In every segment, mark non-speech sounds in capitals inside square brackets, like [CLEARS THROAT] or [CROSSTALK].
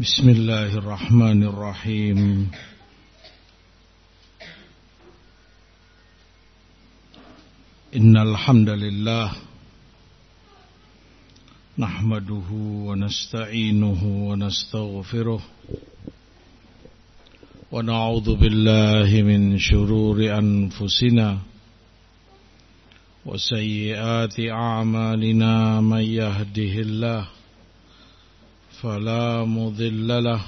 بسم الله الرحمن الرحيم. إن الحمد لله نحمده ونستعينه ونستغفره ونعوذ بالله من شرور أنفسنا وسيئات أعمالنا من يهده الله فلا مضل له.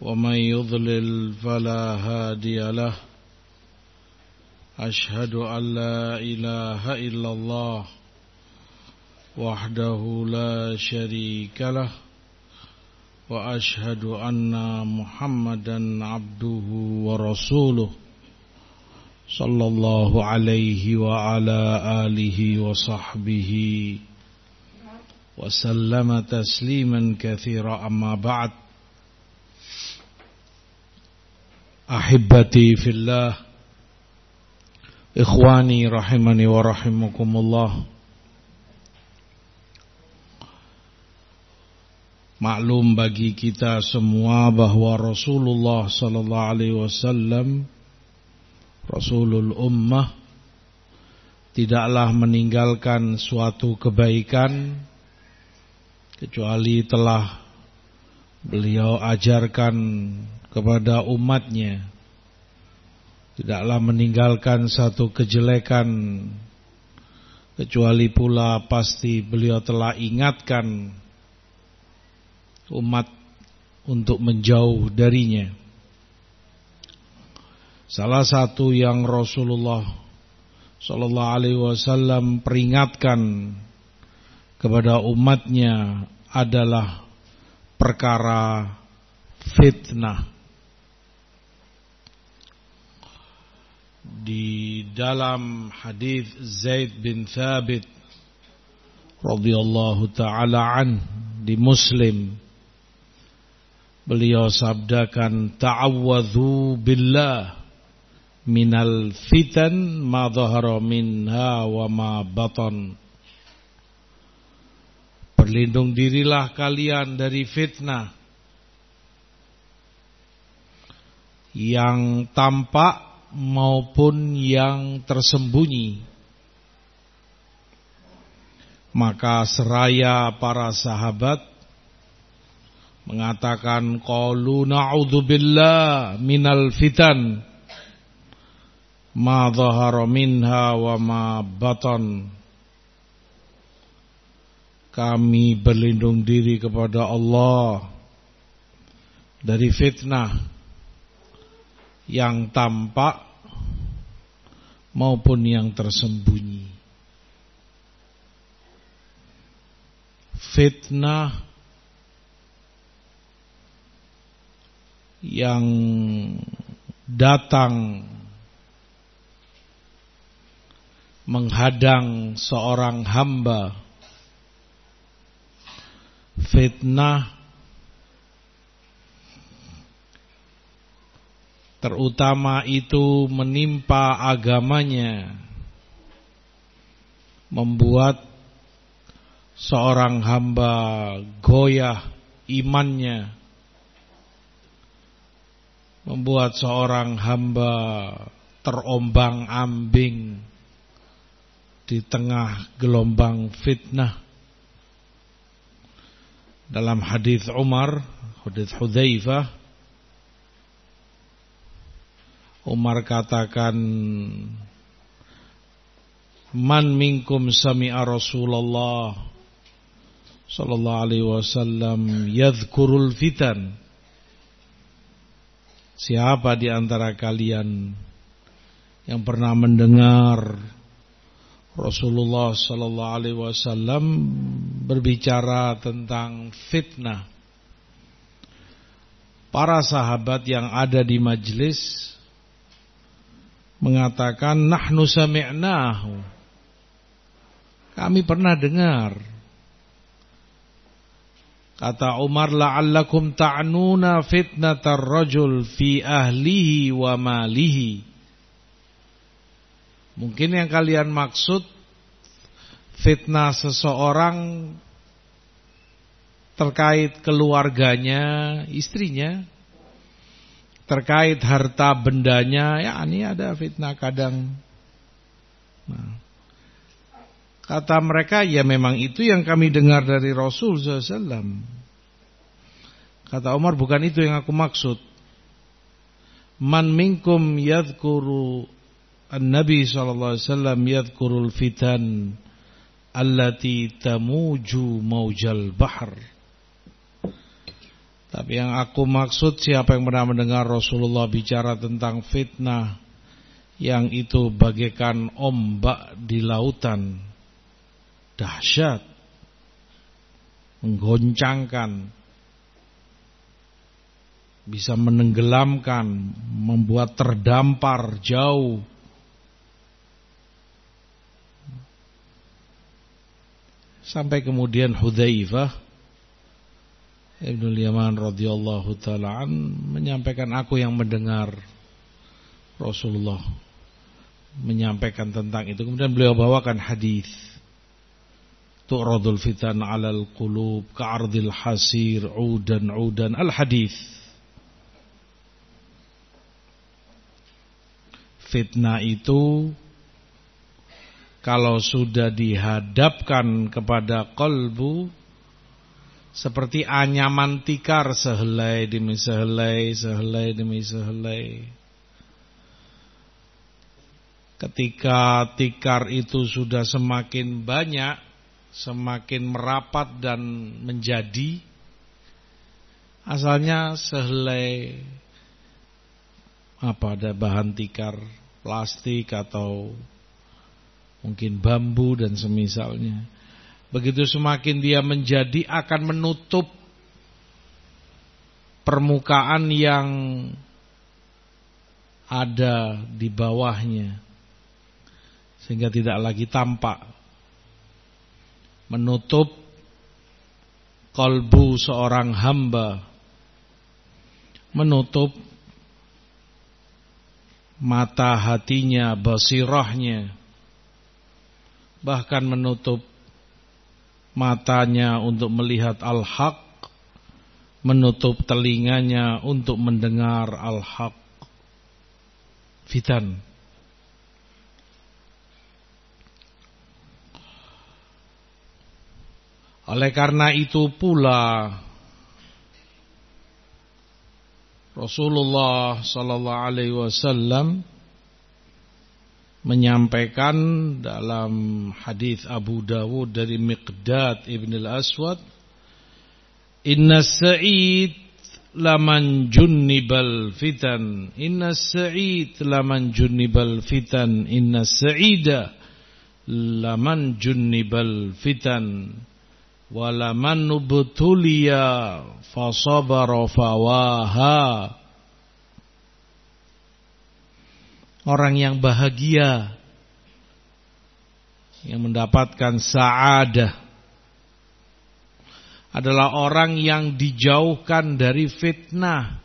ومن يضلل فلا هادي له. أشهد أن لا إله إلا الله وحده لا شريك له. وأشهد أن محمدا عبده ورسوله صلى الله عليه وعلى آله وصحبه وسلم تسليما كثيرا أما بعد أحبتي في الله إخواني رحمني ورحمكم الله Maklum bagi kita semua bahwa Rasulullah sallallahu alaihi wasallam Rasulul Ummah tidaklah meninggalkan suatu kebaikan kecuali telah beliau ajarkan kepada umatnya tidaklah meninggalkan satu kejelekan kecuali pula pasti beliau telah ingatkan umat untuk menjauh darinya. Salah satu yang Rasulullah Sallallahu Alaihi Wasallam peringatkan kepada umatnya adalah perkara fitnah. Di dalam hadis Zaid bin Thabit radhiyallahu taala an di Muslim Beliau sabdakan ta'awwadhu billah minal fitan ma dhahara minha wa ma batan. Berlindung dirilah kalian dari fitnah. Yang tampak maupun yang tersembunyi. Maka seraya para sahabat mengatakan qalu na'udzubillah minal fitan. Ma dhahara minha wa ma batan kami berlindung diri kepada Allah dari fitnah yang tampak maupun yang tersembunyi. Fitnah yang datang menghadang seorang hamba fitnah terutama itu menimpa agamanya membuat seorang hamba goyah imannya membuat seorang hamba terombang-ambing di tengah gelombang fitnah. Dalam hadis Umar, hadis Hudzaifah, Umar katakan, "Man minkum sami'a Rasulullah sallallahu alaihi wasallam yadhkurul fitan?" Siapa di antara kalian yang pernah mendengar Rasulullah sallallahu alaihi wasallam berbicara tentang fitnah? Para sahabat yang ada di majlis mengatakan nahnu sami'nahu. Kami pernah dengar Kata Umar la'allakum ta'nuna fitnatar rajul fi ahlihi wa malihi. Mungkin yang kalian maksud fitnah seseorang terkait keluarganya, istrinya, terkait harta bendanya, ya ini ada fitnah kadang. Nah, kata mereka, ya memang itu yang kami dengar dari Rasul SAW. Kata Umar, bukan itu yang aku maksud. Man minkum yadhkuru An-Nabi wasallam yadhkurul fitan allati tamuju maujal bahr. Tapi yang aku maksud siapa yang pernah mendengar Rasulullah bicara tentang fitnah yang itu bagaikan ombak di lautan dahsyat menggoncangkan bisa menenggelamkan membuat terdampar jauh sampai kemudian Hudzaifah Ibnu Yaman radhiyallahu taala menyampaikan aku yang mendengar Rasulullah menyampaikan tentang itu. Kemudian beliau bawakan hadis. Tu'radul fitan 'alal qulub ka'ardil hasir 'udan 'udan al-hadis. Fitnah itu kalau sudah dihadapkan kepada kalbu seperti anyaman tikar sehelai demi sehelai, sehelai demi sehelai. Ketika tikar itu sudah semakin banyak, semakin merapat dan menjadi, asalnya sehelai apa ada bahan tikar plastik atau mungkin bambu dan semisalnya. Begitu semakin dia menjadi akan menutup permukaan yang ada di bawahnya. Sehingga tidak lagi tampak. Menutup kolbu seorang hamba. Menutup mata hatinya basirahnya bahkan menutup matanya untuk melihat al-haq, menutup telinganya untuk mendengar al-haq. Fitan. Oleh karena itu pula Rasulullah sallallahu alaihi wasallam menyampaikan dalam hadis Abu Dawud dari Miqdad Ibn al-Aswad Inna sa'id laman junnibal fitan. Inna sa'id laman junnibal fitan. Inna sa'ida laman junnibal fitan. Walaman nubtuliya fasabara fawaha orang yang bahagia yang mendapatkan saadah adalah orang yang dijauhkan dari fitnah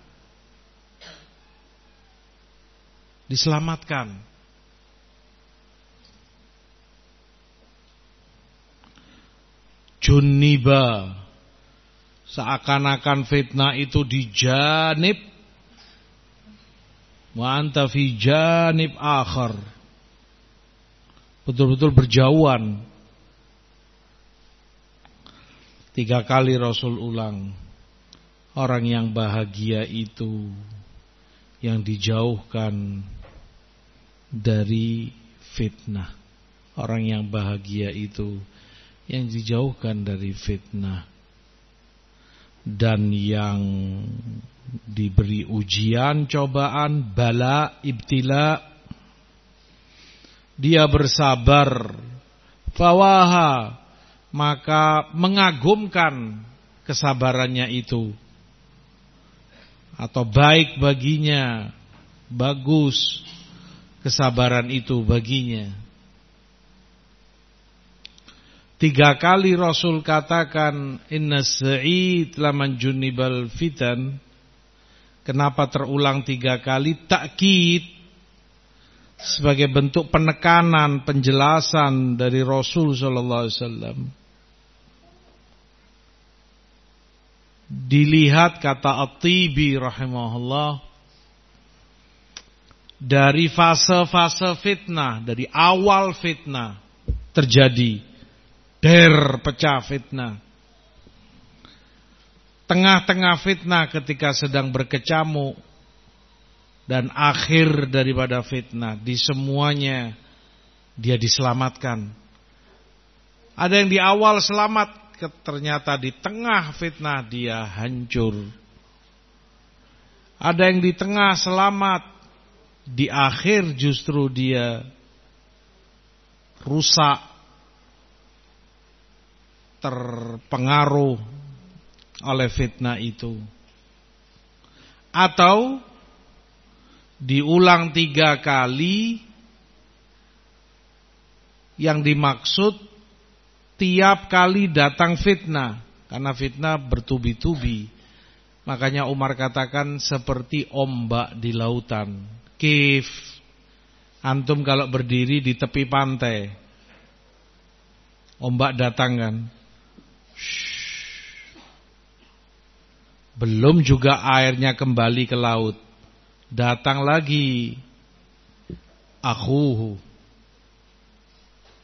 diselamatkan. Juniba seakan-akan fitnah itu dijanib wa anta fi janib akhar. Betul-betul berjauhan. Tiga kali Rasul ulang. Orang yang bahagia itu yang dijauhkan dari fitnah. Orang yang bahagia itu yang dijauhkan dari fitnah dan yang diberi ujian, cobaan, bala, ibtila. Dia bersabar, fawaha, maka mengagumkan kesabarannya itu. Atau baik baginya, bagus kesabaran itu baginya. Tiga kali Rasul katakan Inna sa'id laman junibal fitan Kenapa terulang tiga kali? Takkid sebagai bentuk penekanan, penjelasan dari Rasul Sallallahu Alaihi Wasallam. dilihat kata At-Tibi rahimahullah dari fase-fase fitnah, dari awal fitnah terjadi, der pecah fitnah. Tengah-tengah fitnah ketika sedang berkecamuk dan akhir daripada fitnah di semuanya dia diselamatkan. Ada yang di awal selamat, ternyata di tengah fitnah dia hancur. Ada yang di tengah selamat, di akhir justru dia rusak, terpengaruh oleh fitnah itu. Atau diulang tiga kali yang dimaksud tiap kali datang fitnah karena fitnah bertubi-tubi. Makanya Umar katakan seperti ombak di lautan. Kif. Antum kalau berdiri di tepi pantai ombak datang kan belum juga airnya kembali ke laut datang lagi aku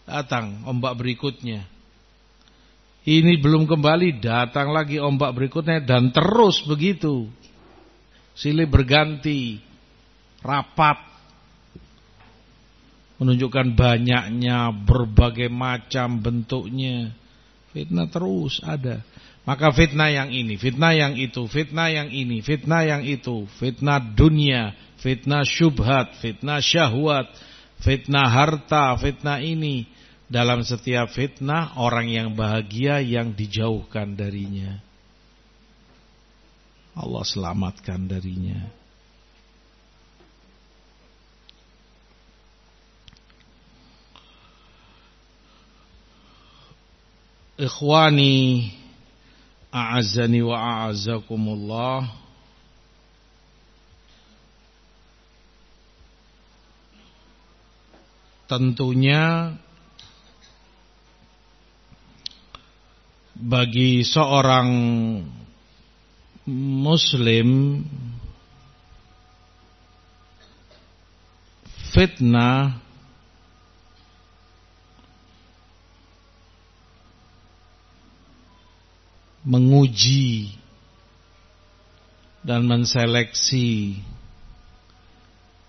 datang ombak berikutnya ini belum kembali, datang lagi ombak berikutnya dan terus begitu. Silih berganti, rapat. Menunjukkan banyaknya, berbagai macam bentuknya. Fitnah terus ada. Maka fitnah yang ini, fitnah yang itu, fitnah yang ini, fitnah yang itu, fitnah dunia, fitnah syubhat, fitnah syahwat, fitnah harta, fitnah ini dalam setiap fitnah orang yang bahagia yang dijauhkan darinya. Allah selamatkan darinya. Ikhwani a'azzani wa a'azzakumullah. Tentunya bagi seorang muslim fitnah menguji dan menseleksi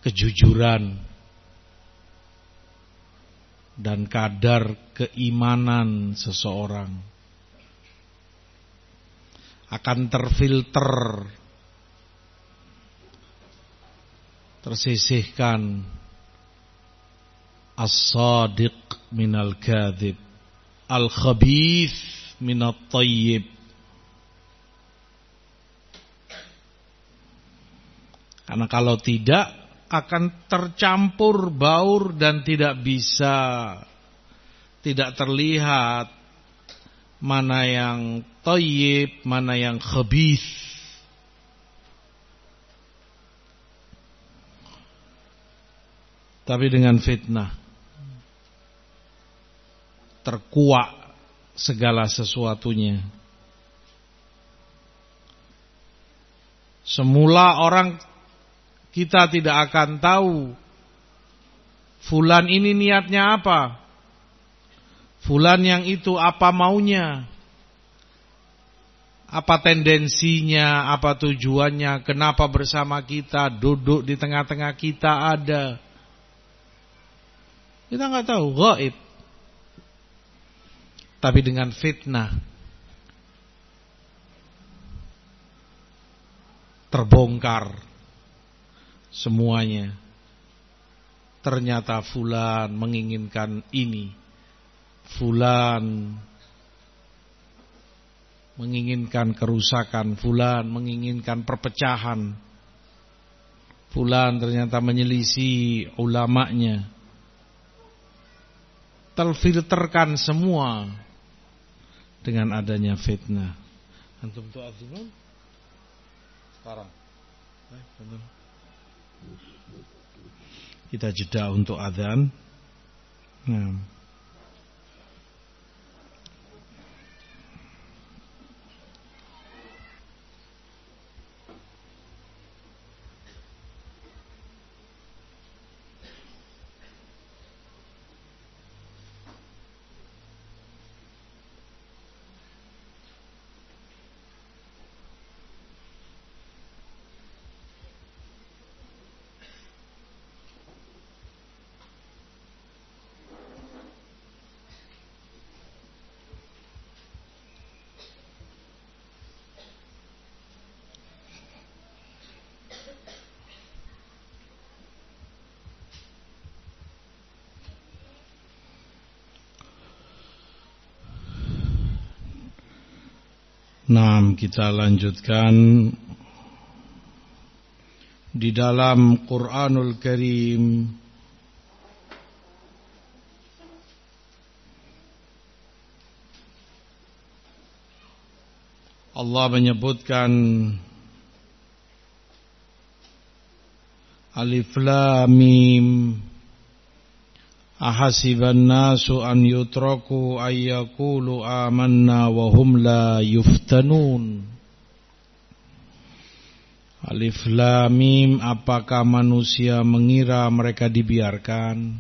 kejujuran dan kadar keimanan seseorang. Akan terfilter tersisihkan as-sadiq minal kadhib al-khabith minat tayyib karena kalau tidak akan tercampur baur dan tidak bisa tidak terlihat mana yang toyib, mana yang khabith. Tapi dengan fitnah terkuak segala sesuatunya. Semula orang kita tidak akan tahu fulan ini niatnya apa. Fulan yang itu apa maunya? Apa tendensinya, apa tujuannya, kenapa bersama kita, duduk di tengah-tengah kita ada. Kita nggak tahu, gaib. Tapi dengan fitnah terbongkar semuanya. Ternyata fulan menginginkan ini fulan menginginkan kerusakan, fulan menginginkan perpecahan. Fulan ternyata menyelisi ulamanya. Terfilterkan semua dengan adanya fitnah. Antum? Sekarang. Eh, Kita jeda untuk adzan. Nah. Nah, kita lanjutkan di dalam Quranul Karim. Allah menyebutkan Alif Lam Mim Ahasiban nasu an yutraku ayyakulu amanna wa hum la yuftanun. Alif Lam Mim apakah manusia mengira mereka dibiarkan?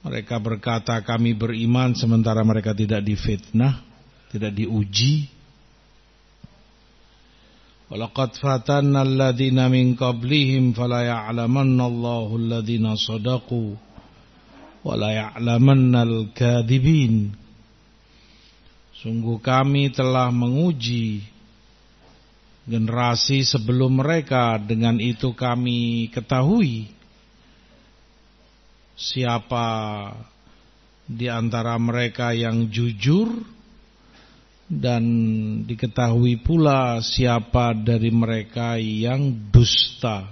Mereka berkata kami beriman sementara mereka tidak difitnah Tidak diuji Walaqad fatanna alladhina min qablihim fala ya'lamanna Allahu alladhina sadaqu wala ya'lamanna al-kadhibin. Sungguh kami telah menguji generasi sebelum mereka dengan itu kami ketahui siapa di antara mereka yang jujur dan diketahui pula siapa dari mereka yang dusta.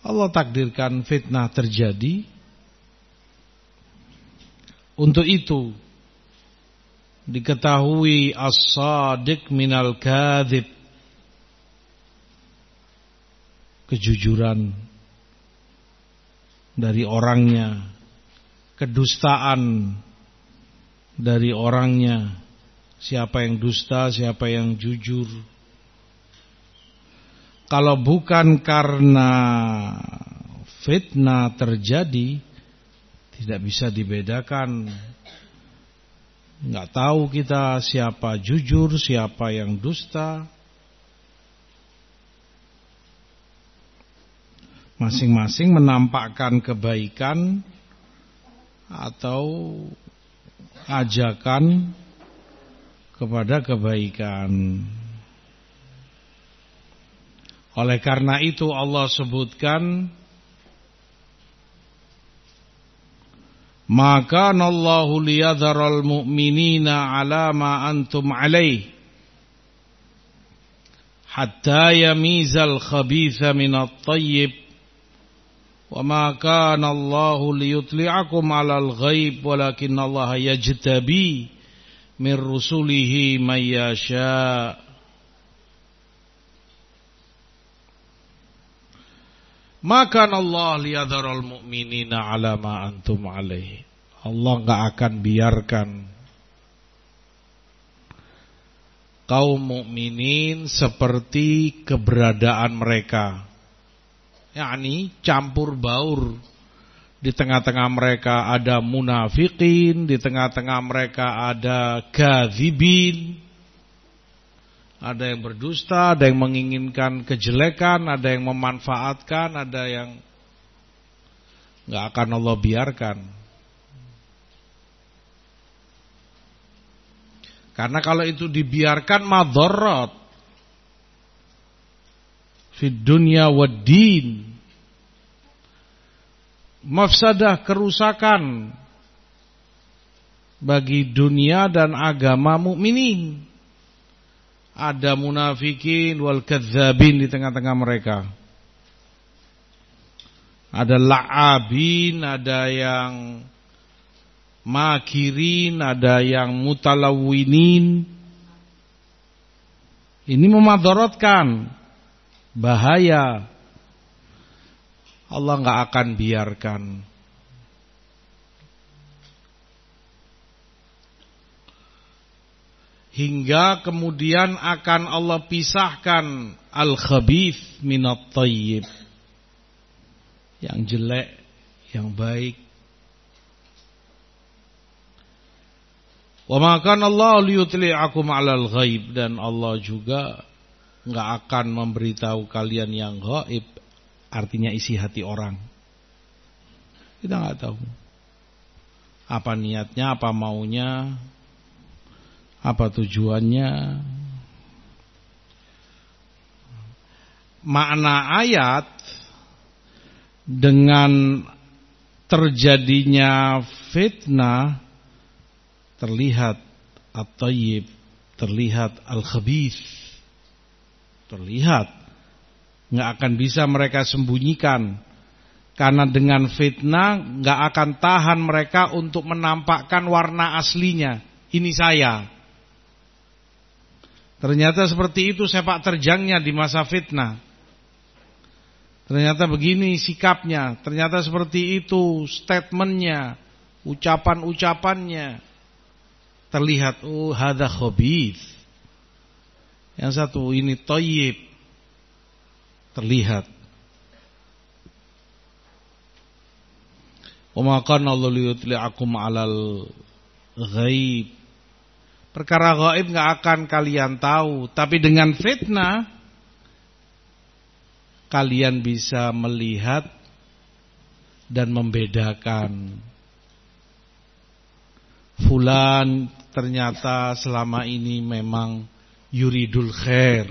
Allah takdirkan fitnah terjadi. Untuk itu diketahui as-sadiq minal kadhib. Kejujuran dari orangnya kedustaan dari orangnya. Siapa yang dusta, siapa yang jujur. Kalau bukan karena fitnah terjadi, tidak bisa dibedakan. Nggak tahu kita siapa jujur, siapa yang dusta. Masing-masing menampakkan kebaikan atau ajakan kepada kebaikan. Oleh karena itu Allah sebutkan Maka Allahu liyadharal mu'minina ala ma antum alaih hatta yamizal khabitha minat tayyib وما كان الله ليطلعكم على الغيب ولكن الله يجتبي من رسله من يشاء ما كان الله ليذر المؤمنين على ما أنتم عليه Allah nggak akan biarkan kaum mukminin seperti keberadaan mereka yakni campur baur. Di tengah-tengah mereka ada munafikin, di tengah-tengah mereka ada gazibin, ada yang berdusta, ada yang menginginkan kejelekan, ada yang memanfaatkan, ada yang nggak akan Allah biarkan. Karena kalau itu dibiarkan madorot fid dunya wad mafsadah kerusakan bagi dunia dan agama mukminin. Ada munafikin wal kadzabin di tengah-tengah mereka. Ada la'abin ada yang makirin ada yang mutalawinin ini memadaratkan bahaya. Allah nggak akan biarkan. Hingga kemudian akan Allah pisahkan al-khabith minat tayyib. Yang jelek, yang baik. Wa makan Allah liyutli'akum 'alal ghaib dan Allah juga nggak akan memberitahu kalian yang gaib artinya isi hati orang. Kita nggak tahu. Apa niatnya apa maunya apa tujuannya. Makna ayat dengan terjadinya fitnah terlihat at-tayyib, terlihat al-khabith. Terlihat. Nggak akan bisa mereka sembunyikan. Karena dengan fitnah nggak akan tahan mereka untuk menampakkan warna aslinya. Ini saya. Ternyata seperti itu sepak terjangnya di masa fitnah. Ternyata begini sikapnya, ternyata seperti itu statementnya, ucapan-ucapannya. Terlihat, oh hadha khabith. Yang satu ini toyib. Terlihat. Wa kana Allah liyutli'akum 'alal ghaib. Perkara gaib nggak akan kalian tahu, tapi dengan fitnah kalian bisa melihat dan membedakan. Fulan ternyata selama ini memang yuridul khair.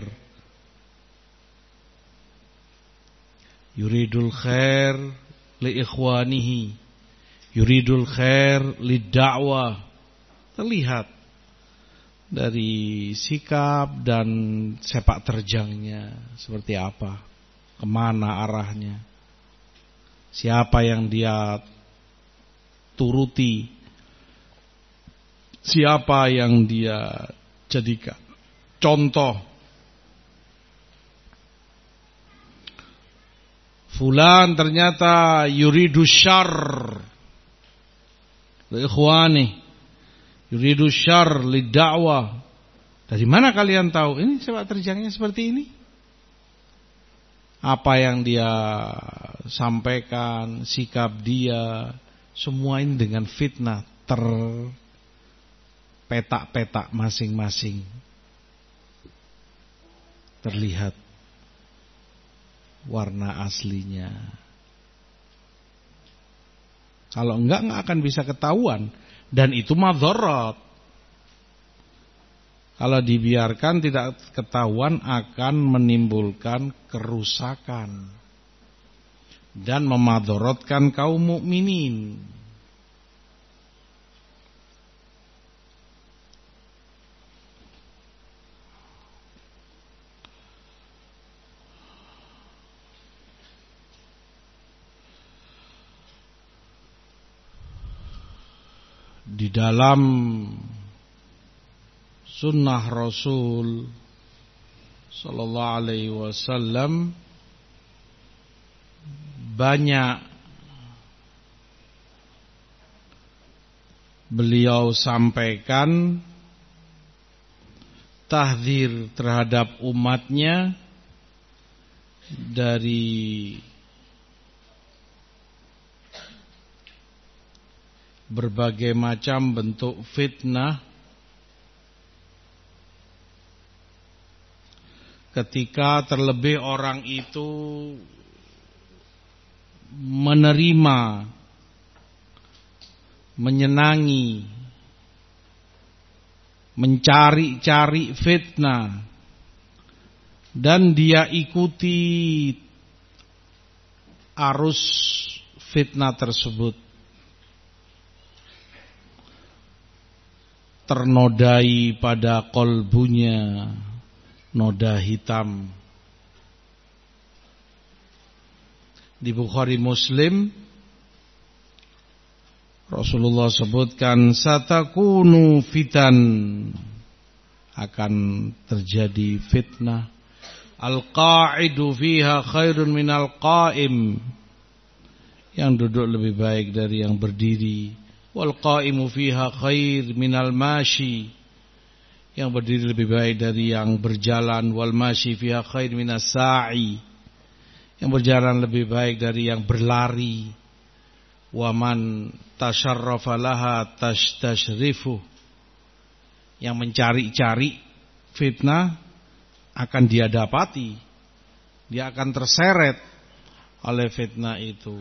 Yuridul khair li ikhwanihi. Yuridul khair li da'wah. Terlihat dari sikap dan sepak terjangnya seperti apa ke mana arahnya, siapa yang dia turuti, siapa yang dia jadikan contoh. Fulan ternyata yuridu syar Ikhwani Yuridu syar li da'wah Dari mana kalian tahu Ini sebab terjangnya seperti ini apa yang dia sampaikan, sikap dia, semua ini dengan fitnah terpetak-petak masing-masing. Terlihat warna aslinya. Kalau enggak enggak akan bisa ketahuan dan itu madharat. Kalau dibiarkan tidak ketahuan akan menimbulkan kerusakan dan memadorotkan kaum mukminin. Dalam sunnah Rasul sallallahu alaihi wasallam banyak beliau sampaikan tahdir terhadap umatnya dari berbagai macam bentuk fitnah. Ketika terlebih orang itu menerima menyenangi mencari-cari fitnah dan dia ikuti arus fitnah tersebut ternodai pada kolbunya noda hitam. Di Bukhari Muslim Rasulullah sebutkan satakunu fitan. Akan terjadi fitnah. Al-qa'idu fiha khairun minal qa'im. Yang duduk lebih baik dari yang berdiri qa'imu fiha khair minal mashi. Yang berdiri lebih baik dari yang berjalan. Wal masyi fiha khair minas sa'i. Yang berjalan lebih baik dari yang berlari. Wa man tasharrafa laha tashtashrifu. Yang mencari-cari fitnah akan dia dapati. Dia akan terseret oleh fitnah itu.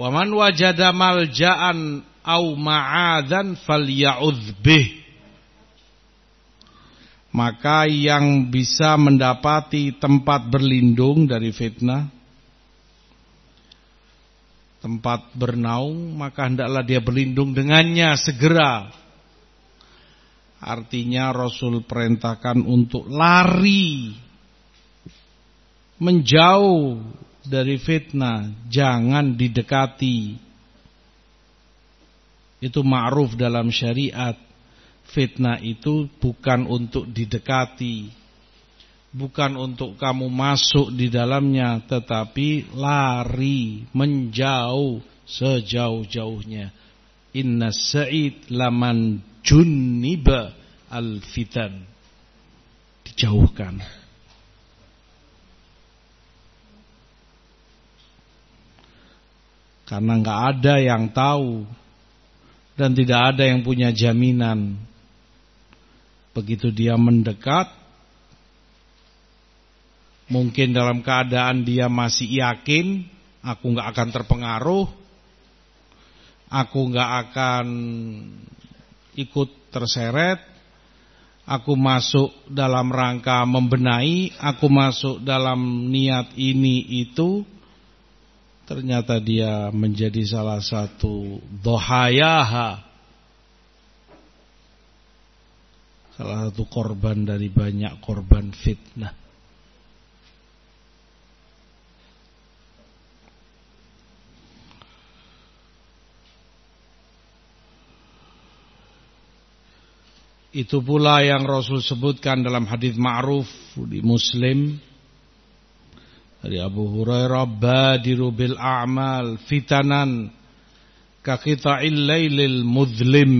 Wa man wajada malja'an au ma'adan falya'udz maka yang bisa mendapati tempat berlindung dari fitnah tempat bernaung maka hendaklah dia berlindung dengannya segera artinya Rasul perintahkan untuk lari menjauh dari fitnah, jangan didekati. Itu ma'ruf dalam syariat. Fitnah itu bukan untuk didekati. Bukan untuk kamu masuk di dalamnya, tetapi lari, menjauh sejauh-jauhnya. Inna sa'id laman junniba al-fitan. Dijauhkan. Karena nggak ada yang tahu dan tidak ada yang punya jaminan. Begitu dia mendekat, mungkin dalam keadaan dia masih yakin, aku nggak akan terpengaruh, aku nggak akan ikut terseret, aku masuk dalam rangka membenahi, aku masuk dalam niat ini itu, Ternyata dia menjadi salah satu dohayaha. Salah satu korban dari banyak korban fitnah. Itu pula yang Rasul sebutkan dalam hadis ma'ruf di Muslim dari Abu Hurairah badiru bil a'mal fitanan ka qita'il mudlim.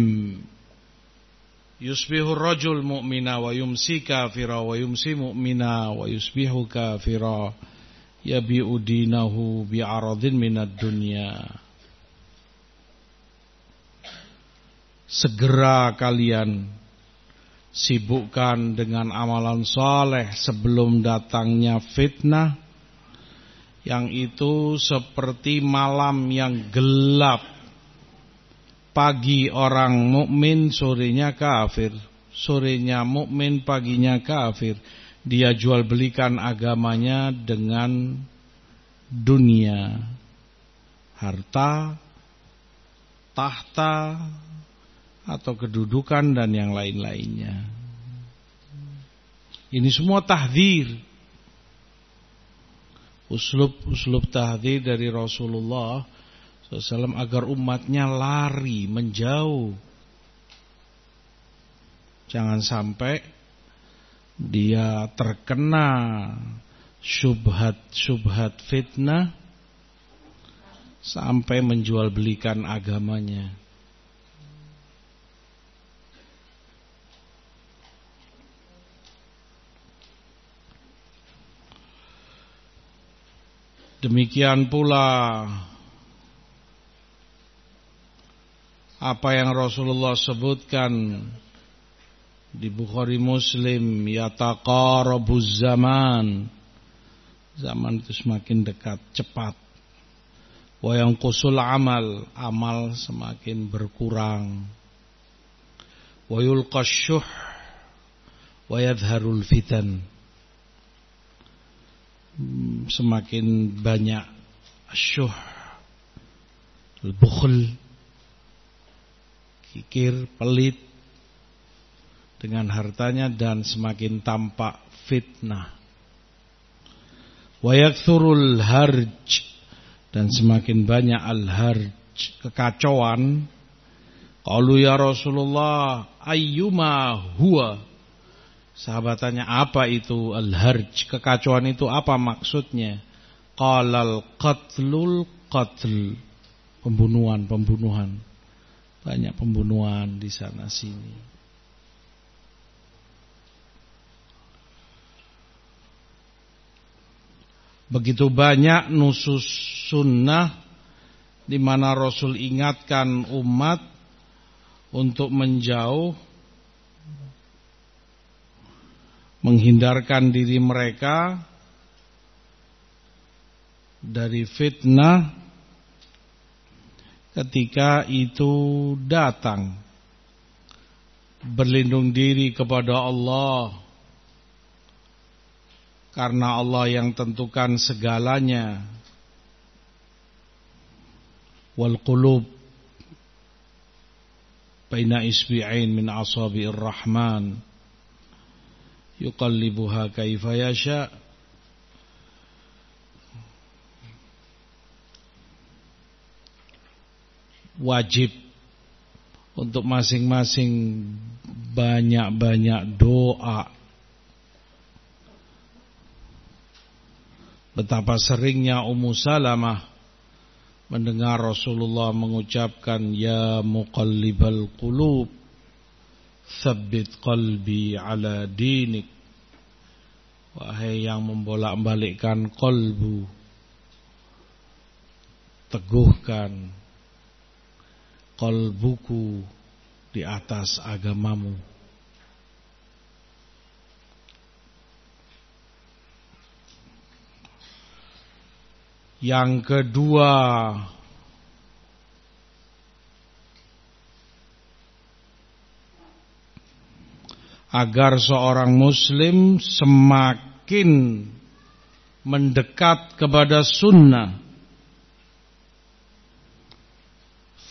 Yusbihu rajul mu'mina wa yumsi kafira wa yumsi mu'mina wa yusbihu kafira yabi'u dinahu bi'aradin minad dunya. Segera kalian sibukkan dengan amalan soleh sebelum datangnya fitnah yang itu seperti malam yang gelap. Pagi orang mukmin, sorenya kafir. Sorenya mukmin, paginya kafir. Dia jual belikan agamanya dengan dunia. Harta, tahta, atau kedudukan dan yang lain-lainnya. Ini semua tahdir uslub-uslub tahdir dari Rasulullah SAW agar umatnya lari, menjauh. Jangan sampai dia terkena syubhat-syubhat fitnah sampai menjual belikan agamanya. Demikian pula apa yang Rasulullah sebutkan di Bukhari Muslim yataqarabuz zaman. Zaman itu semakin dekat cepat. Wa yanqusul amal amal semakin berkurang. Wa yulqasyuh wa yadhharul fitan semakin banyak syuh bukhl kikir pelit dengan hartanya dan semakin tampak fitnah. Wayakthurul harj dan semakin banyak al-harj kekacauan. Qalu ya Rasulullah ayyuma huwa Sahabatannya apa itu al-harj? Kekacauan itu apa maksudnya? Qalal qatlul qatl. Pembunuhan, pembunuhan. Banyak pembunuhan di sana sini. Begitu banyak nusus sunnah di mana Rasul ingatkan umat untuk menjauh menghindarkan diri mereka dari fitnah ketika itu datang. Berlindung diri kepada Allah. Karena Allah yang tentukan segalanya. Wal qulub baina isbi'ain min asabi'ir rahman yuqallibuha kaifa yasha. Wajib untuk masing-masing banyak-banyak doa. Betapa seringnya Ummu Salamah mendengar Rasulullah mengucapkan ya muqallibal qulub tsabbit qalbi ala dinik. Wahai yang membolak-balikkan kolbu teguhkan kolbuku di atas agamamu. Yang kedua Agar seorang muslim semakin mendekat kepada sunnah.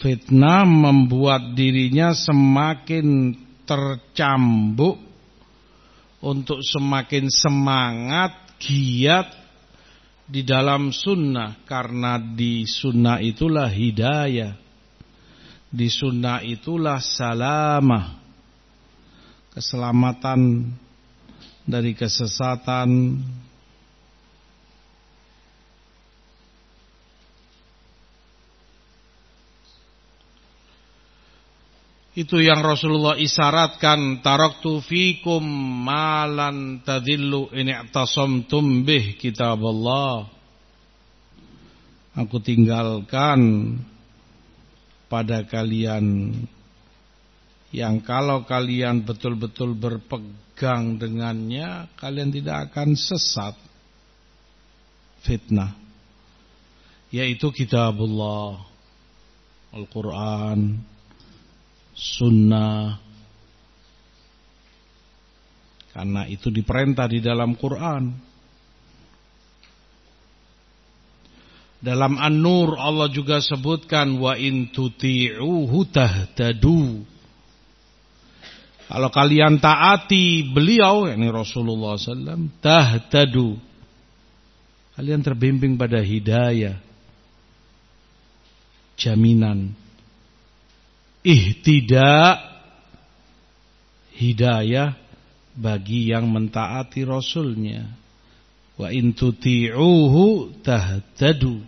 Fitnah membuat dirinya semakin tercambuk Untuk semakin semangat, giat di dalam sunnah. Karena di sunnah itulah hidayah di sunnah itulah salamah keselamatan dari kesesatan Itu yang Rasulullah isyaratkan taraktu fikum malan tadillu in i'tasamtum bih kitab Allah. Aku tinggalkan pada kalian yang kalau kalian betul-betul berpegang dengannya kalian tidak akan sesat fitnah yaitu kitabullah Al-Qur'an sunnah. Karena itu diperintah di dalam Quran. Dalam An-Nur Allah juga sebutkan wa in tuti'uhu tahtadu. Kalau kalian taati beliau yakni Rasulullah SAW tahtadu. Kalian terbimbing pada hidayah. Jaminan ihtidak hidayah bagi yang mentaati rasulnya wa in tuti'uhu tahtadu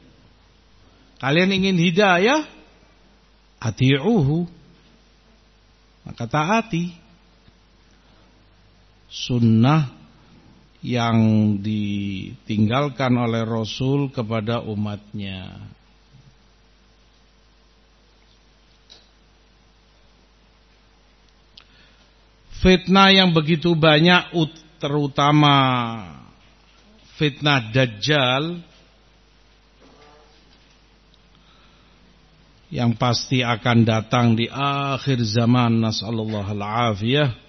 kalian ingin hidayah ati'uhu maka taati sunnah yang ditinggalkan oleh Rasul kepada umatnya. Fitnah yang begitu banyak terutama fitnah dajjal yang pasti akan datang di akhir zaman. Nasallallahu alafiyah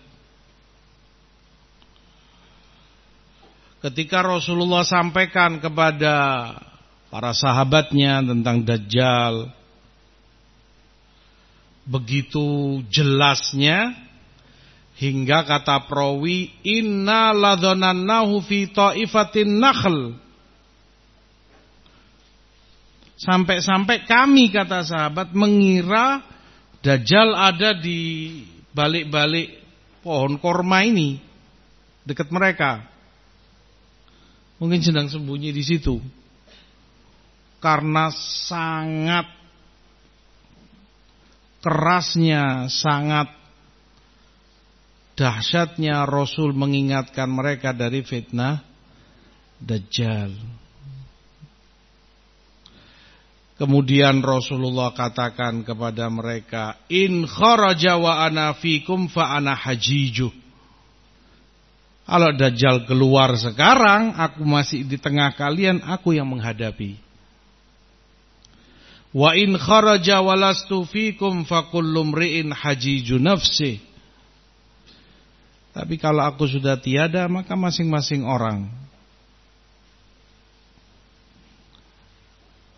ketika Rasulullah sampaikan kepada para sahabatnya tentang dajjal begitu jelasnya Hingga kata perawi inna ladhonannahu fi ta'ifatin nakhl. Sampai-sampai kami kata sahabat mengira Dajjal ada di balik-balik pohon korma ini dekat mereka. Mungkin sedang sembunyi di situ. Karena sangat kerasnya, sangat dahsyatnya Rasul mengingatkan mereka dari fitnah Dajjal. Kemudian Rasulullah katakan kepada mereka, "In kharaja wa ana fikum fa ana hajijuh." Kalau Dajjal keluar sekarang, aku masih di tengah kalian, aku yang menghadapi. Wa in kharaja walastu fikum fa kullu mri'in hajiju nafsihi tapi kalau aku sudah tiada maka masing-masing orang.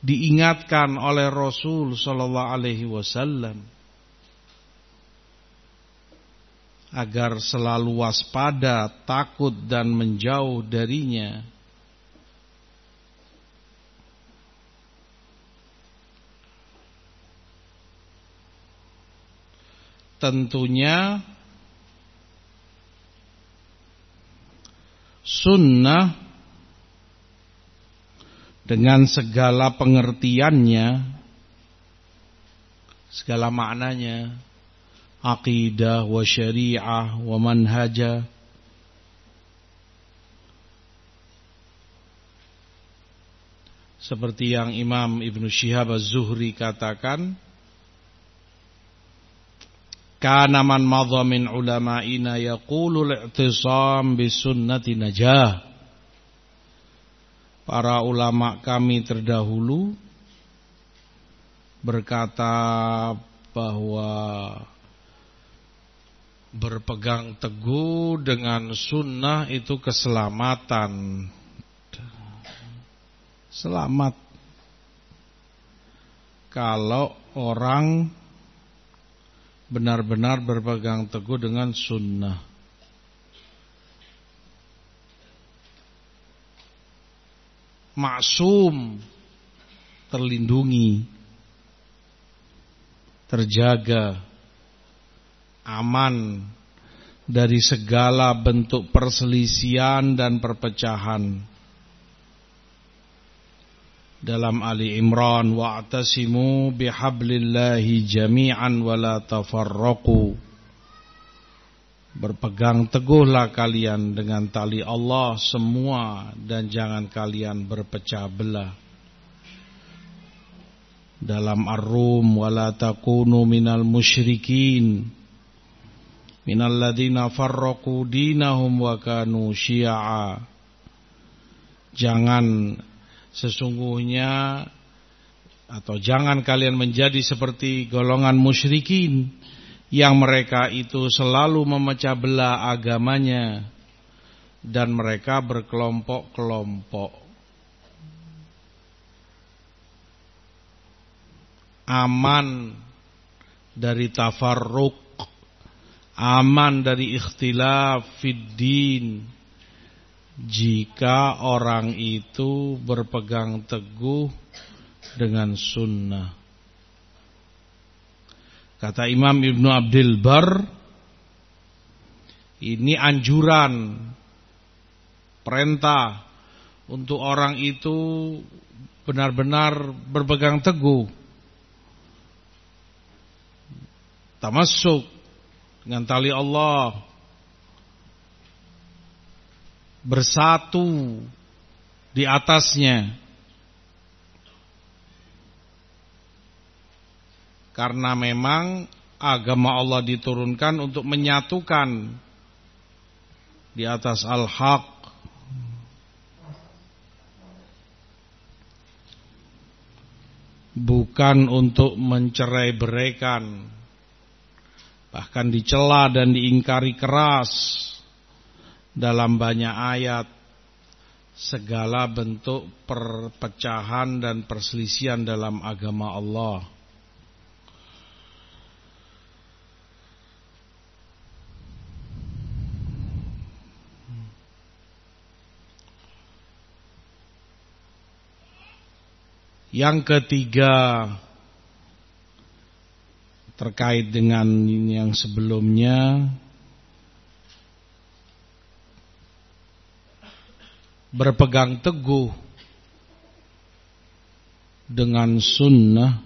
Diingatkan oleh Rasul sallallahu alaihi wasallam agar selalu waspada, takut dan menjauh darinya. Tentunya sunnah dengan segala pengertiannya, segala maknanya, aqidah wa syariah wa manhaja. Seperti yang Imam Ibn Syihab Az-Zuhri katakan kana man madha min ulama'ina yaqulu al-i'tisam bisunnati najah. Para ulama kami terdahulu berkata bahwa berpegang teguh dengan sunnah itu keselamatan. Selamat. Kalau orang benar-benar berpegang teguh dengan sunnah. Maksum terlindungi, terjaga aman dari segala bentuk perselisian dan perpecahan. Dalam Ali Imran wa'tasimu bihablillahi jami'an wa la tafarraqu. Berpegang teguhlah kalian dengan tali Allah semua dan jangan kalian berpecah belah. Dalam Ar-Rum wala takunu minal musyrikin minalladzina farraqu dinahum kanu syi'a. Jangan sesungguhnya atau jangan kalian menjadi seperti golongan musyrikin yang mereka itu selalu memecah belah agamanya dan mereka berkelompok-kelompok. Aman dari tafarruk aman dari ikhtilaf fiddin jika orang itu berpegang teguh dengan sunnah. Kata Imam Ibnu Abdul Bar, ini anjuran, perintah untuk orang itu benar-benar berpegang teguh. Tamasuk dengan tali Allah. Bersatu di atasnya. Karena memang agama Allah diturunkan untuk menyatukan di atas al-haq. Bukan untuk mencerai-beraikan bahkan dicela dan diingkari keras dalam banyak ayat segala bentuk perpecahan dan perselisihan dalam agama Allah. Yang ketiga terkait dengan yang sebelumnya. Berpegang teguh dengan sunnah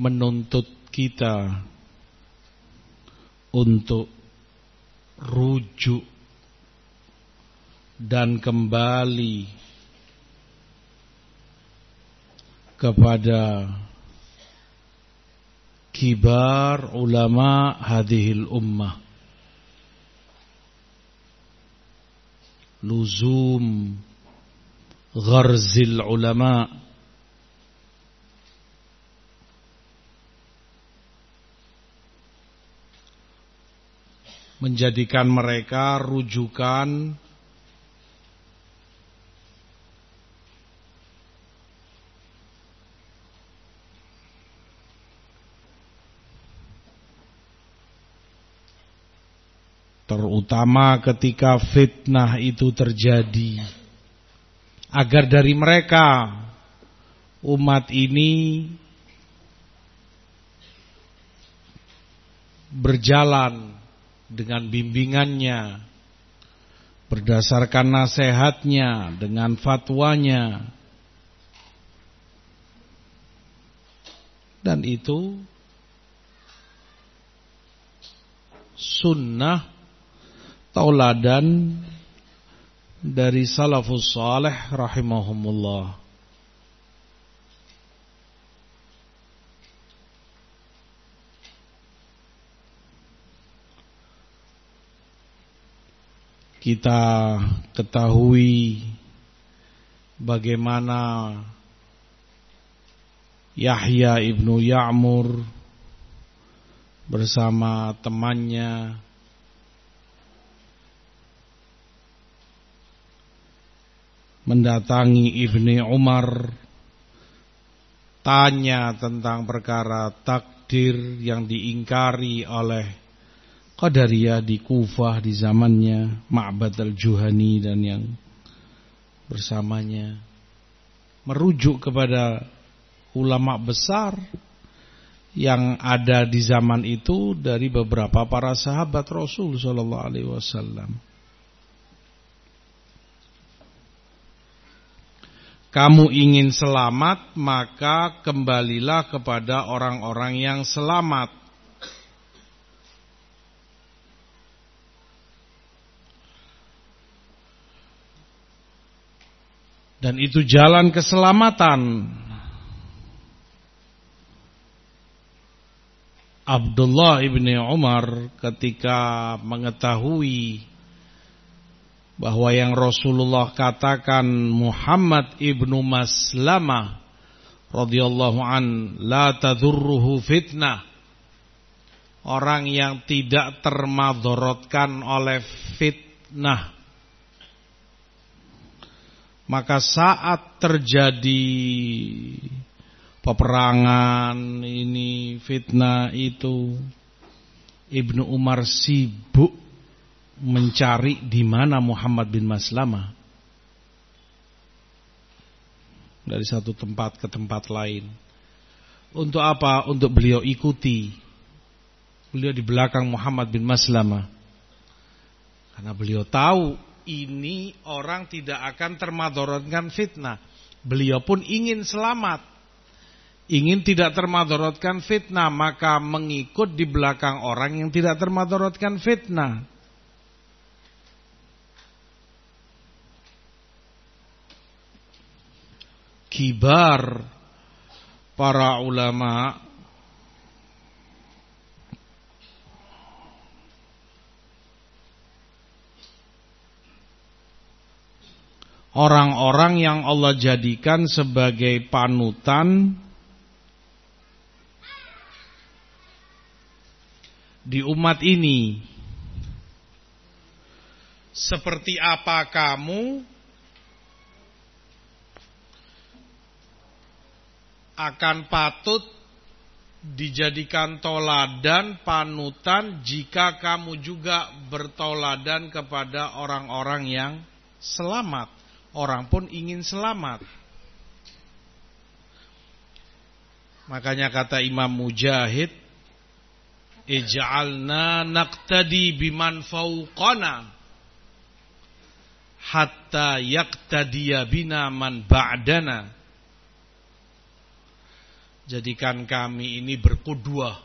menuntut kita untuk rujuk dan kembali kepada kibar ulama hadhil ummah. Luzum gharzil ulama. Menjadikan mereka rujukan terutama ketika fitnah itu terjadi. Agar dari mereka umat ini berjalan dengan bimbingannya berdasarkan nasihatnya dengan fatwanya. Dan itu sunnah tauladan dari salafus salih rahimahumullah. Kita ketahui bagaimana Yahya ibnu Ya'mur bersama temannya mendatangi Ibni Umar tanya tentang perkara takdir yang diingkari oleh Qadariyah di Kufah di zamannya Ma'bad al-Juhani dan yang bersamanya merujuk kepada ulama besar yang ada di zaman itu dari beberapa para sahabat Rasul sallallahu alaihi wasallam kamu ingin selamat, maka kembalilah kepada orang-orang yang selamat. Dan itu jalan keselamatan. Abdullah ibni Umar ketika mengetahui bahwa yang Rasulullah katakan Muhammad ibnu Maslamah radhiyallahu an la tadurruhu fitnah. Orang yang tidak termadorotkan oleh fitnah. Maka saat terjadi peperangan ini fitnah itu Ibnu Umar sibuk mencari di mana Muhammad bin Maslama dari satu tempat ke tempat lain. Untuk apa? Untuk beliau ikuti. Beliau di belakang Muhammad bin Maslama. Karena beliau tahu ini orang tidak akan termadorotkan fitnah. Beliau pun ingin selamat. Ingin tidak termadorotkan fitnah. Maka mengikut di belakang orang yang tidak termadorotkan fitnah. Kibar para ulama. Orang-orang yang Allah jadikan sebagai panutan di umat ini. Seperti apa kamu akan patut dijadikan toladan panutan jika kamu juga bertoladan kepada orang-orang yang selamat. Orang pun ingin selamat. Makanya kata Imam Mujahid, Ij'alna naqtadi biman fauqana hatta yaqtadiya bina man ba'dana. Jadikan kami ini berkudua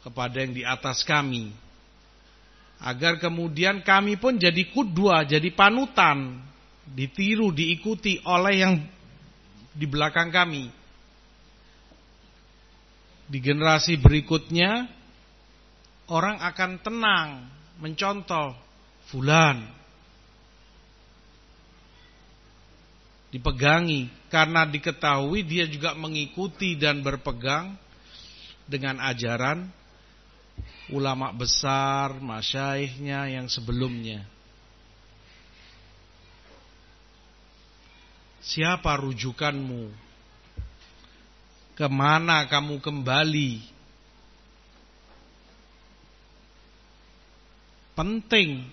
kepada yang di atas kami. Agar kemudian kami pun jadi kudua, jadi panutan. Ditiru, diikuti oleh yang di belakang kami. Di generasi berikutnya, orang akan tenang, mencontoh. Fulan, dipegangi karena diketahui dia juga mengikuti dan berpegang dengan ajaran ulama besar, masyaikhnya yang sebelumnya. Siapa rujukanmu? Ke mana kamu kembali? penting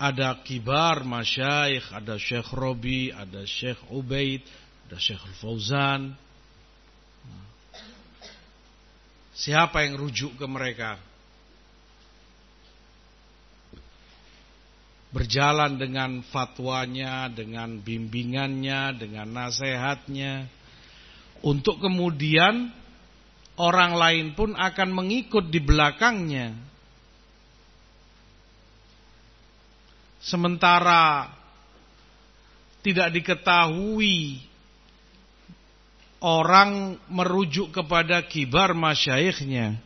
ada kibar masyaikh, ada Syekh Robi, ada Syekh Ubaid, ada Syekh Fauzan. Siapa yang rujuk ke mereka? Berjalan dengan fatwanya, dengan bimbingannya, dengan nasihatnya. Untuk kemudian orang lain pun akan mengikut di belakangnya. Sementara tidak diketahui orang merujuk kepada kibar masyaikhnya.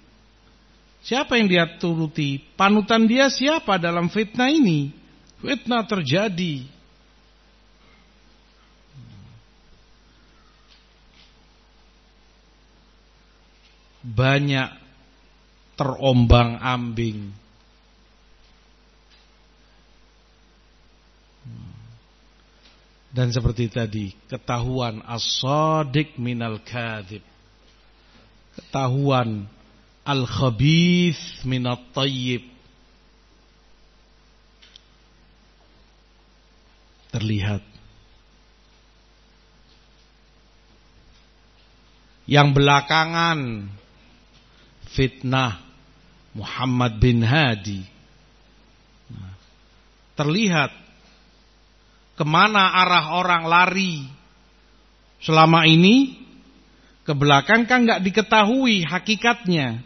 Siapa yang dia turuti? Panutan dia siapa dalam fitnah ini? Fitnah terjadi. Banyak terombang ambing Dan seperti tadi, ketahuan as-sadiq minal kadhib. Ketahuan al-khabith minat tayyib. Terlihat. Yang belakangan fitnah Muhammad bin Hadi. Nah, terlihat ke mana arah orang lari selama ini ke belakang kan nggak diketahui hakikatnya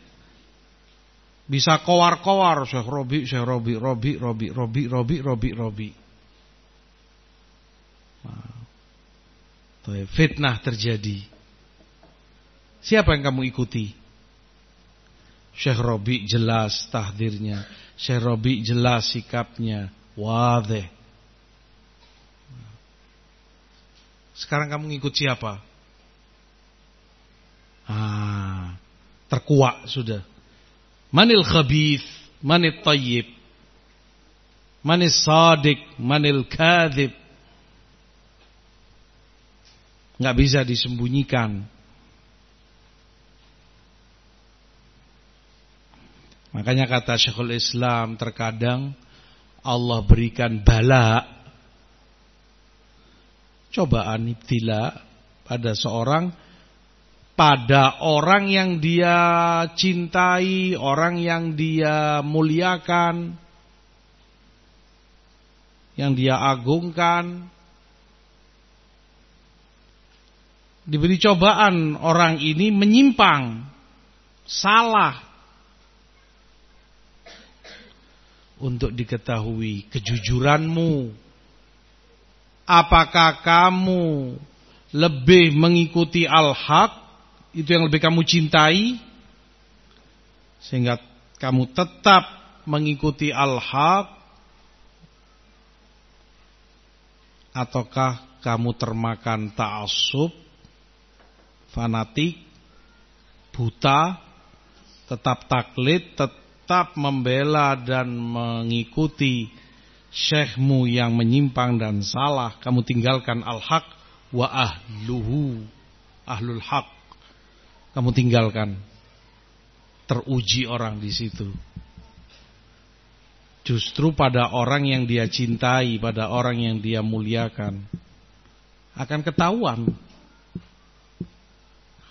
bisa kowar-kowar Syekh Robi, Syekh Robi, Robi, Robi, Robi, Robi, Robi, Robi. Fitnah terjadi. Siapa yang kamu ikuti? Syekh Robi jelas tahdirnya. Syekh Robi jelas sikapnya. Wadih. Sekarang kamu ngikut siapa? Ah, terkuak sudah. Manil khabith, manil tayyib, manil sadik, manil kadhib. Nggak bisa disembunyikan. Makanya kata Syekhul Islam terkadang Allah berikan bala cobaan ibtila pada seorang pada orang yang dia cintai, orang yang dia muliakan, yang dia agungkan. Diberi cobaan orang ini menyimpang, salah. Untuk diketahui kejujuranmu, Apakah kamu lebih mengikuti al-haq itu yang lebih kamu cintai sehingga kamu tetap mengikuti al-haq ataukah kamu termakan ta'assub fanatik buta tetap taklid tetap membela dan mengikuti syekhmu yang menyimpang dan salah, kamu tinggalkan al-haq wa ahluhu, ahlul haq. Kamu tinggalkan. Teruji orang di situ. Justru pada orang yang dia cintai, pada orang yang dia muliakan akan ketahuan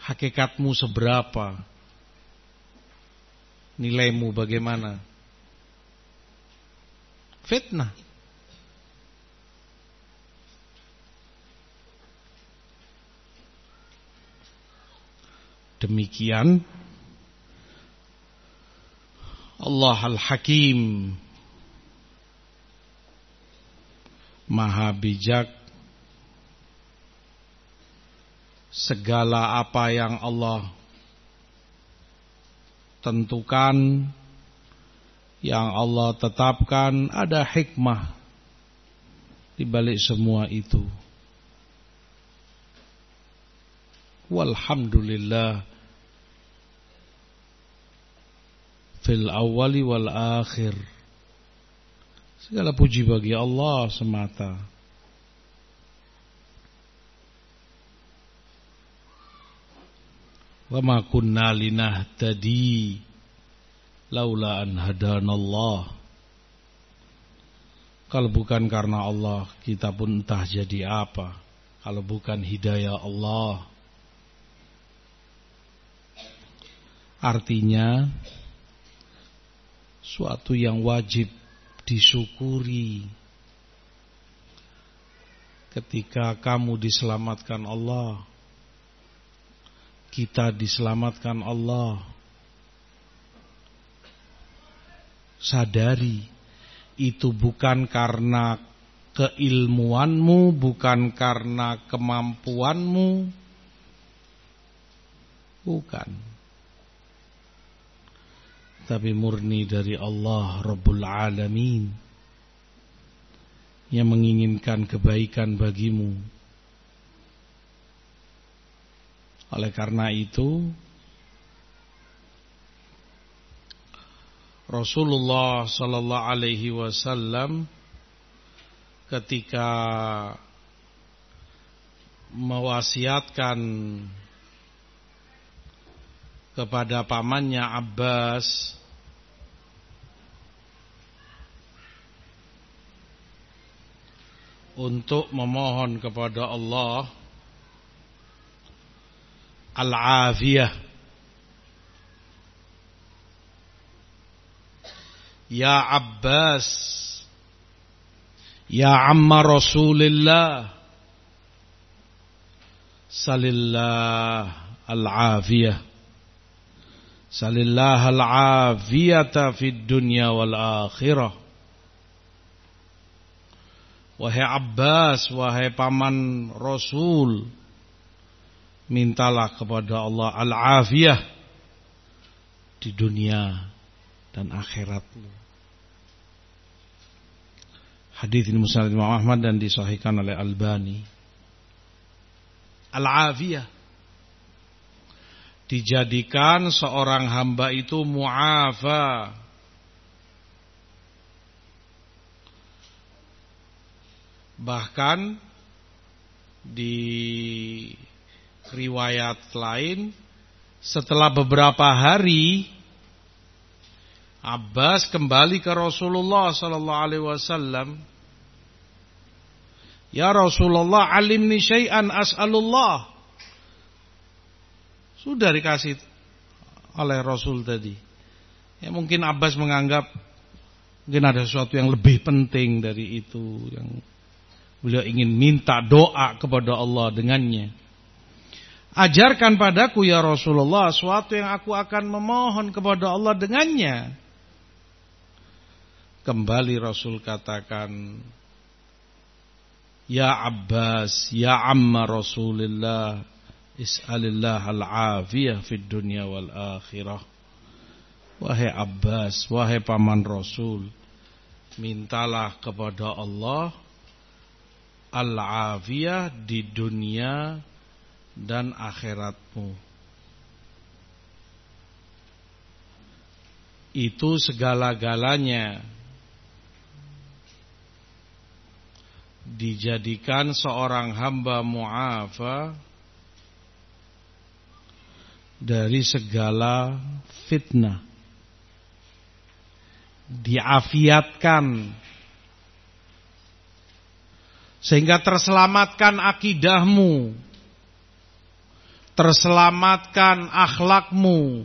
hakikatmu seberapa, nilaimu bagaimana fitnah. Demikian Allah Al-Hakim Maha bijak Segala apa yang Allah tentukan yang Allah tetapkan ada hikmah di balik semua itu. Walhamdulillah fil awali wal akhir. Segala puji bagi Allah semata. Wa ma kunna linahtadi laula an hadanallah. Kalau bukan karena Allah kita pun entah jadi apa. Kalau bukan hidayah Allah. Artinya suatu yang wajib disyukuri. Ketika kamu diselamatkan Allah kita diselamatkan Allah sadari itu bukan karena keilmuanmu, bukan karena kemampuanmu, bukan. Tapi murni dari Allah Rabbul Alamin yang menginginkan kebaikan bagimu. Oleh karena itu, Rasulullah sallallahu alaihi wasallam ketika mewasiatkan kepada pamannya Abbas untuk memohon kepada Allah al-afiyah Ya Abbas. Ya Amma Rasulillah. Salillah al-afiyah. Salillah al-afiyata fid dunya wal akhirah. Wahai Abbas, wahai paman Rasul Mintalah kepada Allah al-afiyah Di dunia dan akhiratmu. Hadis ini musnad Imam Ahmad dan disahihkan oleh Albani. Al-afiyah dijadikan seorang hamba itu muafa bahkan di riwayat lain setelah beberapa hari Abbas kembali ke Rasulullah sallallahu alaihi wasallam. Ya Rasulullah, alimni syai'an as'alullah. Sudah dikasih oleh Rasul tadi. Ya mungkin Abbas menganggap mungkin ada sesuatu yang lebih penting dari itu yang beliau ingin minta doa kepada Allah dengannya. Ajarkan padaku ya Rasulullah sesuatu yang aku akan memohon kepada Allah dengannya. Kembali Rasul katakan Ya Abbas Ya Amma Rasulullah Is'alillah al-afiyah Fid dunya wal akhirah. Wahai Abbas Wahai paman Rasul Mintalah kepada Allah Al-afiyah Di dunia Dan akhiratmu. Itu segala-galanya dijadikan seorang hamba mu'afa dari segala fitnah. Diafiatkan. Sehingga terselamatkan akidahmu. Terselamatkan akhlakmu.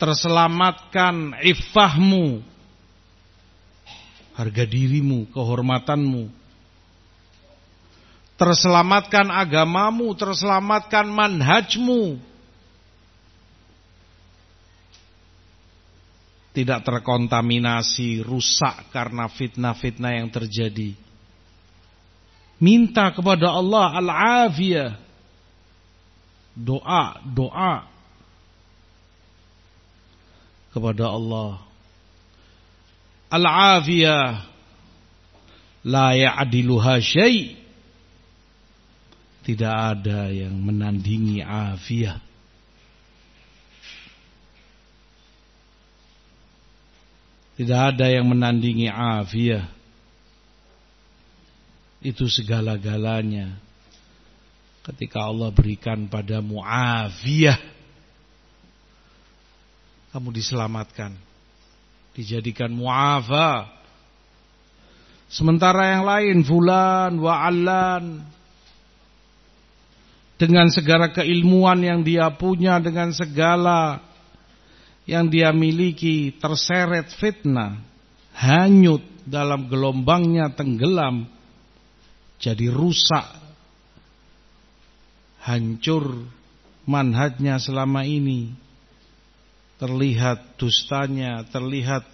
Terselamatkan iffahmu. Harga dirimu kehormatanmu terselamatkan agamamu, terselamatkan manhajmu. Tidak terkontaminasi, rusak karena fitnah-fitnah yang terjadi. Minta kepada Allah al-afiyah. Doa, doa kepada Allah. Al-afiyah la ya'diluha syai' Tidak ada yang menandingi afiah. Tidak ada yang menandingi afiah. Itu segala-galanya. Ketika Allah berikan padamu afiah. Kamu diselamatkan. dijadikan muafa. Sementara yang lain fulan wa allan dengan segala keilmuan yang dia punya dengan segala yang dia miliki terseret fitnah, hanyut dalam gelombangnya tenggelam jadi rusak hancur manhajnya selama ini terlihat dustanya, terlihat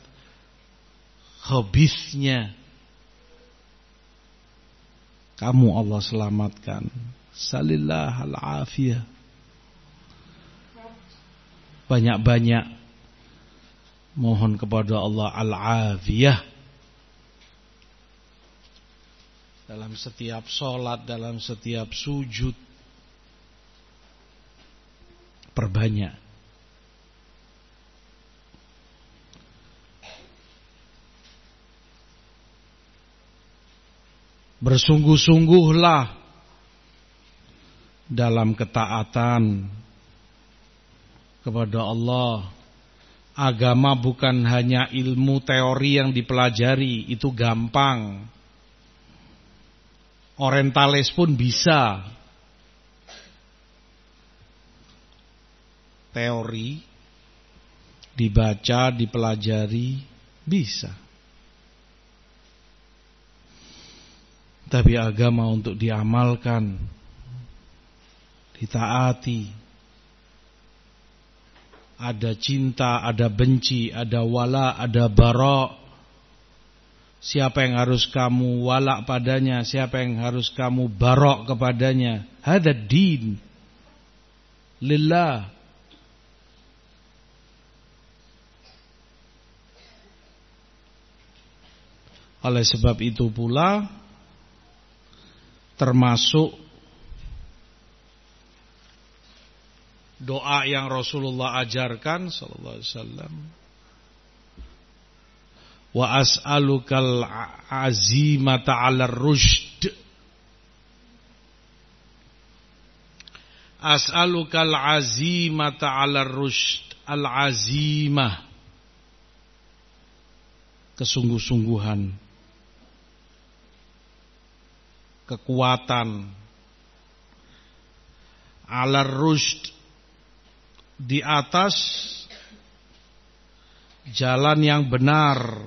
habisnya. Kamu Allah selamatkan. Salillah al-afiyah. Banyak-banyak mohon kepada Allah al-afiyah. Dalam setiap sholat, dalam setiap sujud. Perbanyak. Bersungguh-sungguhlah dalam ketaatan kepada Allah. Agama bukan hanya ilmu teori yang dipelajari, itu gampang. Orientalis pun bisa. Teori dibaca, dipelajari, bisa. Tapi agama untuk diamalkan, ditaati. Ada cinta, ada benci, ada wala, ada barok. Siapa yang harus kamu walak padanya, siapa yang harus kamu barok kepadanya. Hada din. Lillah. Oleh sebab itu pula termasuk doa yang Rasulullah ajarkan sallallahu alaihi wasallam. Wa as'alukal azimata 'alar rushd. As'alukal azimata 'alar rushd al azimah. Kesungguh-sungguhan. Kekuatan. Alar rushd di atas jalan yang benar.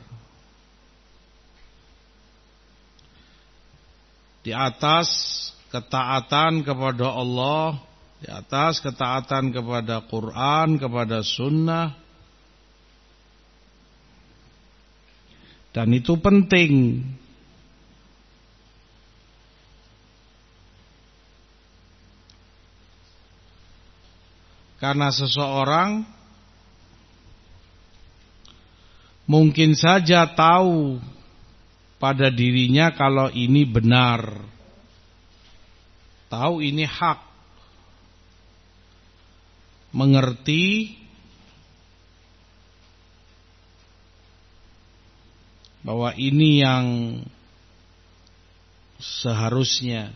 Di atas ketaatan kepada Allah di atas ketaatan kepada Quran kepada sunnah. Dan itu penting Karena seseorang mungkin saja tahu pada dirinya kalau ini benar. Tahu ini hak. Mengerti bahwa ini yang seharusnya.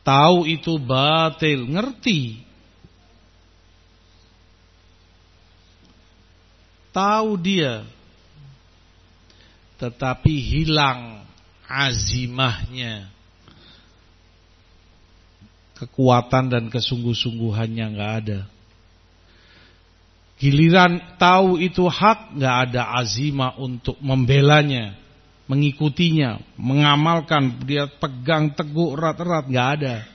Tahu itu batil, ngerti. Tahu dia Tetapi hilang azimahnya Kekuatan dan kesungguh-sungguhannya nggak ada. Giliran tahu itu hak nggak ada azimah untuk membelanya Mengikutinya Mengamalkan. Dia pegang teguh erat-erat nggak ada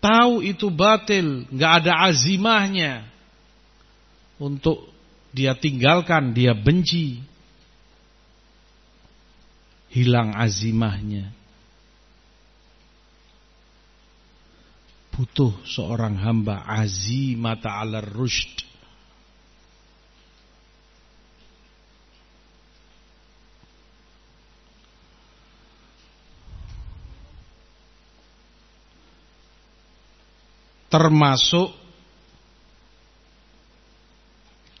tahu itu batil, nggak ada azimahnya untuk dia tinggalkan, dia benci. Hilang azimahnya. Butuh seorang hamba azimata ala rushd. Termasuk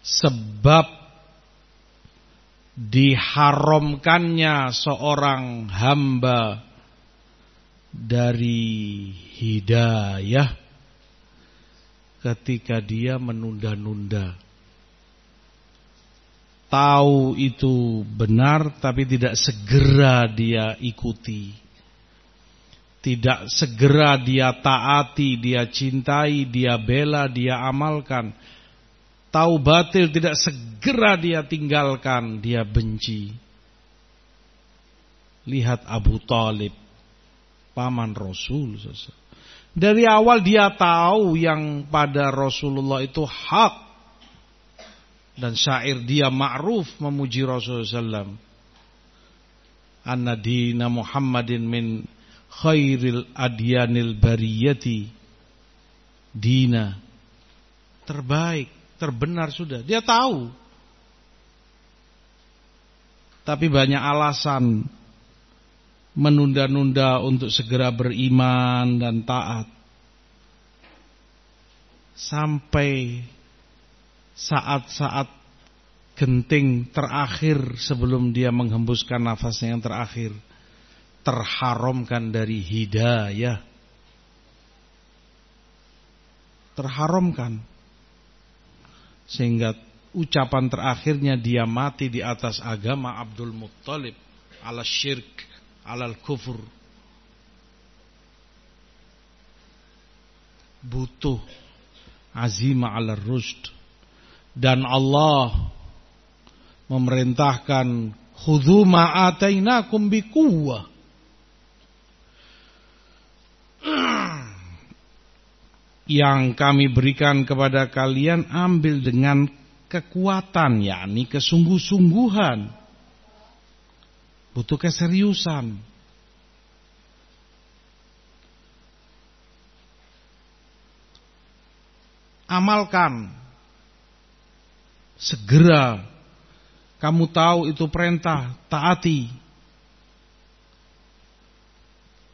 sebab diharamkannya seorang hamba dari hidayah ketika dia menunda-nunda. Tahu itu benar tapi tidak segera dia ikuti. Tidak segera dia taati, dia cintai, dia bela, dia amalkan. Tahu batil tidak segera dia tinggalkan, dia benci. Lihat Abu Talib, paman Rasul. Dari awal dia tahu yang pada Rasulullah itu hak. Dan syair dia ma'ruf memuji Rasulullah SAW. Anna dina Muhammadin min khairil adyanil bariyati dina terbaik, terbenar sudah. Dia tahu. Tapi banyak alasan menunda-nunda untuk segera beriman dan taat. Sampai saat-saat genting terakhir sebelum dia menghembuskan nafasnya yang terakhir terharamkan dari hidayah. Terharamkan. Sehingga ucapan terakhirnya dia mati di atas agama Abdul Muttalib ala syirk, ala kufur. Butuh azima ala rusd. Dan Allah memerintahkan khudhu ma'atainakum biquwwah yang kami berikan kepada kalian ambil dengan kekuatan yakni kesungguh-sungguhan. Butuh keseriusan. Amalkan. Segera. Kamu tahu itu perintah taati.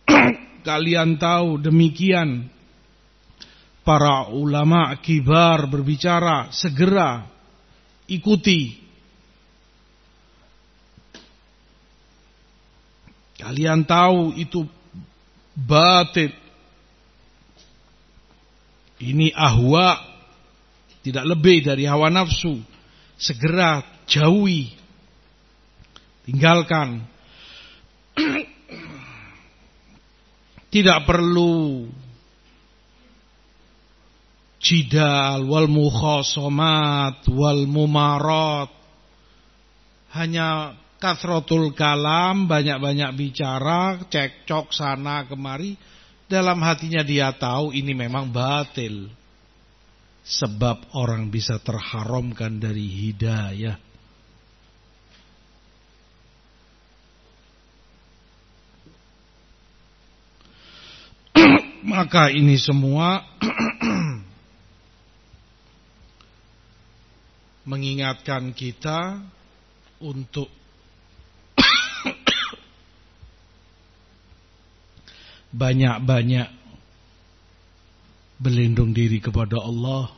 [CLEARS THROAT] Kalian tahu demikian para ulama kibar berbicara, segera ikuti. Kalian tahu itu batin. Ini ahwa tidak lebih dari hawa nafsu. Segera jauhi. Tinggalkan. [CLEARS THROAT] tidak perlu jidal wal mukhasamat wal mumarat. Hanya kathrotul kalam banyak-banyak bicara cekcok sana kemari. Dalam hatinya dia tahu ini memang batil. Sebab orang bisa terharamkan dari hidayah. [CLEARS THROAT] Maka ini semua [CLEARS THROAT] mengingatkan kita untuk [COUGHS] banyak-banyak berlindung diri kepada Allah.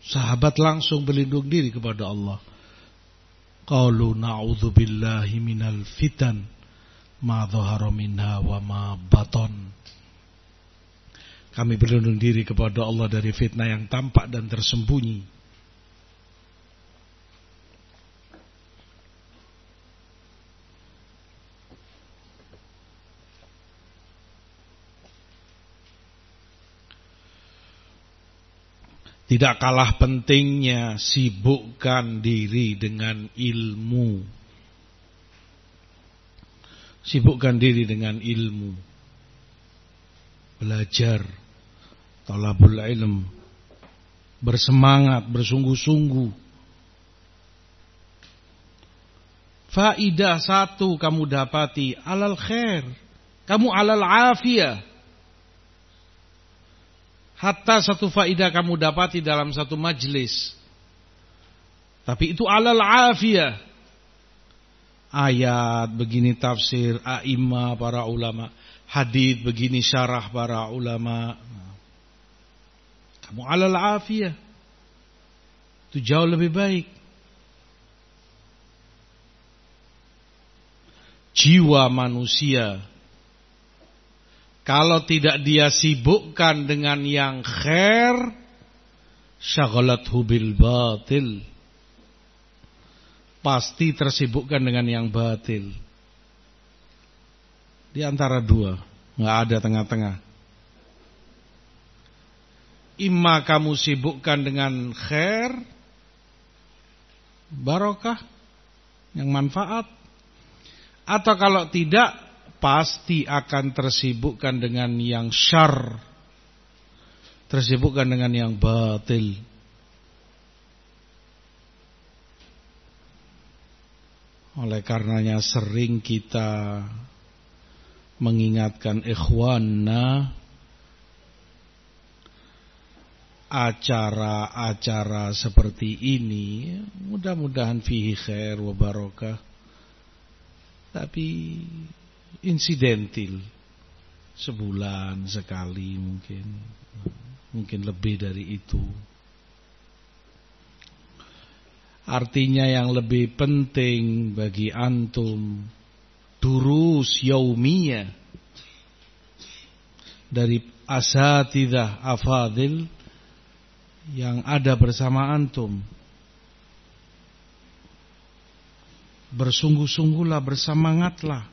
Sahabat langsung berlindung diri kepada Allah. Qalu na'udzubillahi minal fitan ma dhahara minha wa ma baton. Kami berlindung diri kepada Allah dari fitnah yang tampak dan tersembunyi. Tidak kalah pentingnya sibukkan diri dengan ilmu. Sibukkan diri dengan ilmu. Belajar. Talabul ilm. Bersemangat, bersungguh-sungguh. Faidah satu kamu dapati alal khair. Kamu alal afiyah. Hatta satu faidah kamu dapati dalam satu majlis. Tapi itu alal afiyah. Ayat begini tafsir a'imah para ulama. Hadith begini syarah para ulama. Kamu alal afiyah. Itu jauh lebih baik. Jiwa manusia kalau tidak dia sibukkan dengan yang khair, syaghalathu bil batil. Pasti tersibukkan dengan yang batil. Di antara dua nggak ada tengah-tengah. Imma kamu sibukkan dengan khair barokah yang manfaat. Atau kalau tidak pasti akan tersibukkan dengan yang syar. Tersibukkan dengan yang batil. Oleh karenanya sering kita mengingatkan ikhwanna acara-acara seperti ini mudah-mudahan fihi khair wa barakah tapi insidentil sebulan sekali mungkin mungkin lebih dari itu artinya yang lebih penting bagi antum durus yaumiyah dari asatidah afadil yang ada bersama antum. Bersungguh-sungguhlah, bersemangatlah.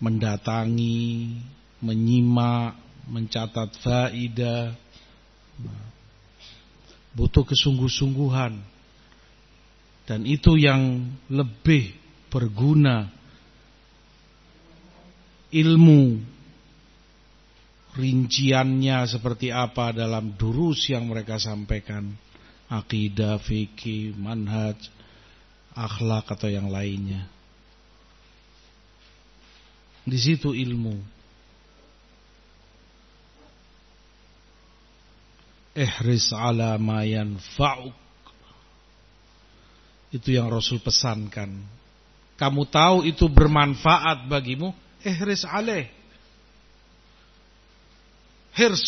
Mendatangi, menyimak, mencatat faidah. Butuh kesungguh-sungguhan. Dan itu yang lebih berguna ilmu rinciannya seperti apa dalam durus yang mereka sampaikan akidah, fikih, manhaj, akhlak atau yang lainnya. Di situ ilmu. Ihris ala ma yanfa'uk. Itu yang Rasul pesankan. Kamu tahu itu bermanfaat bagimu, ihris alaih hirs,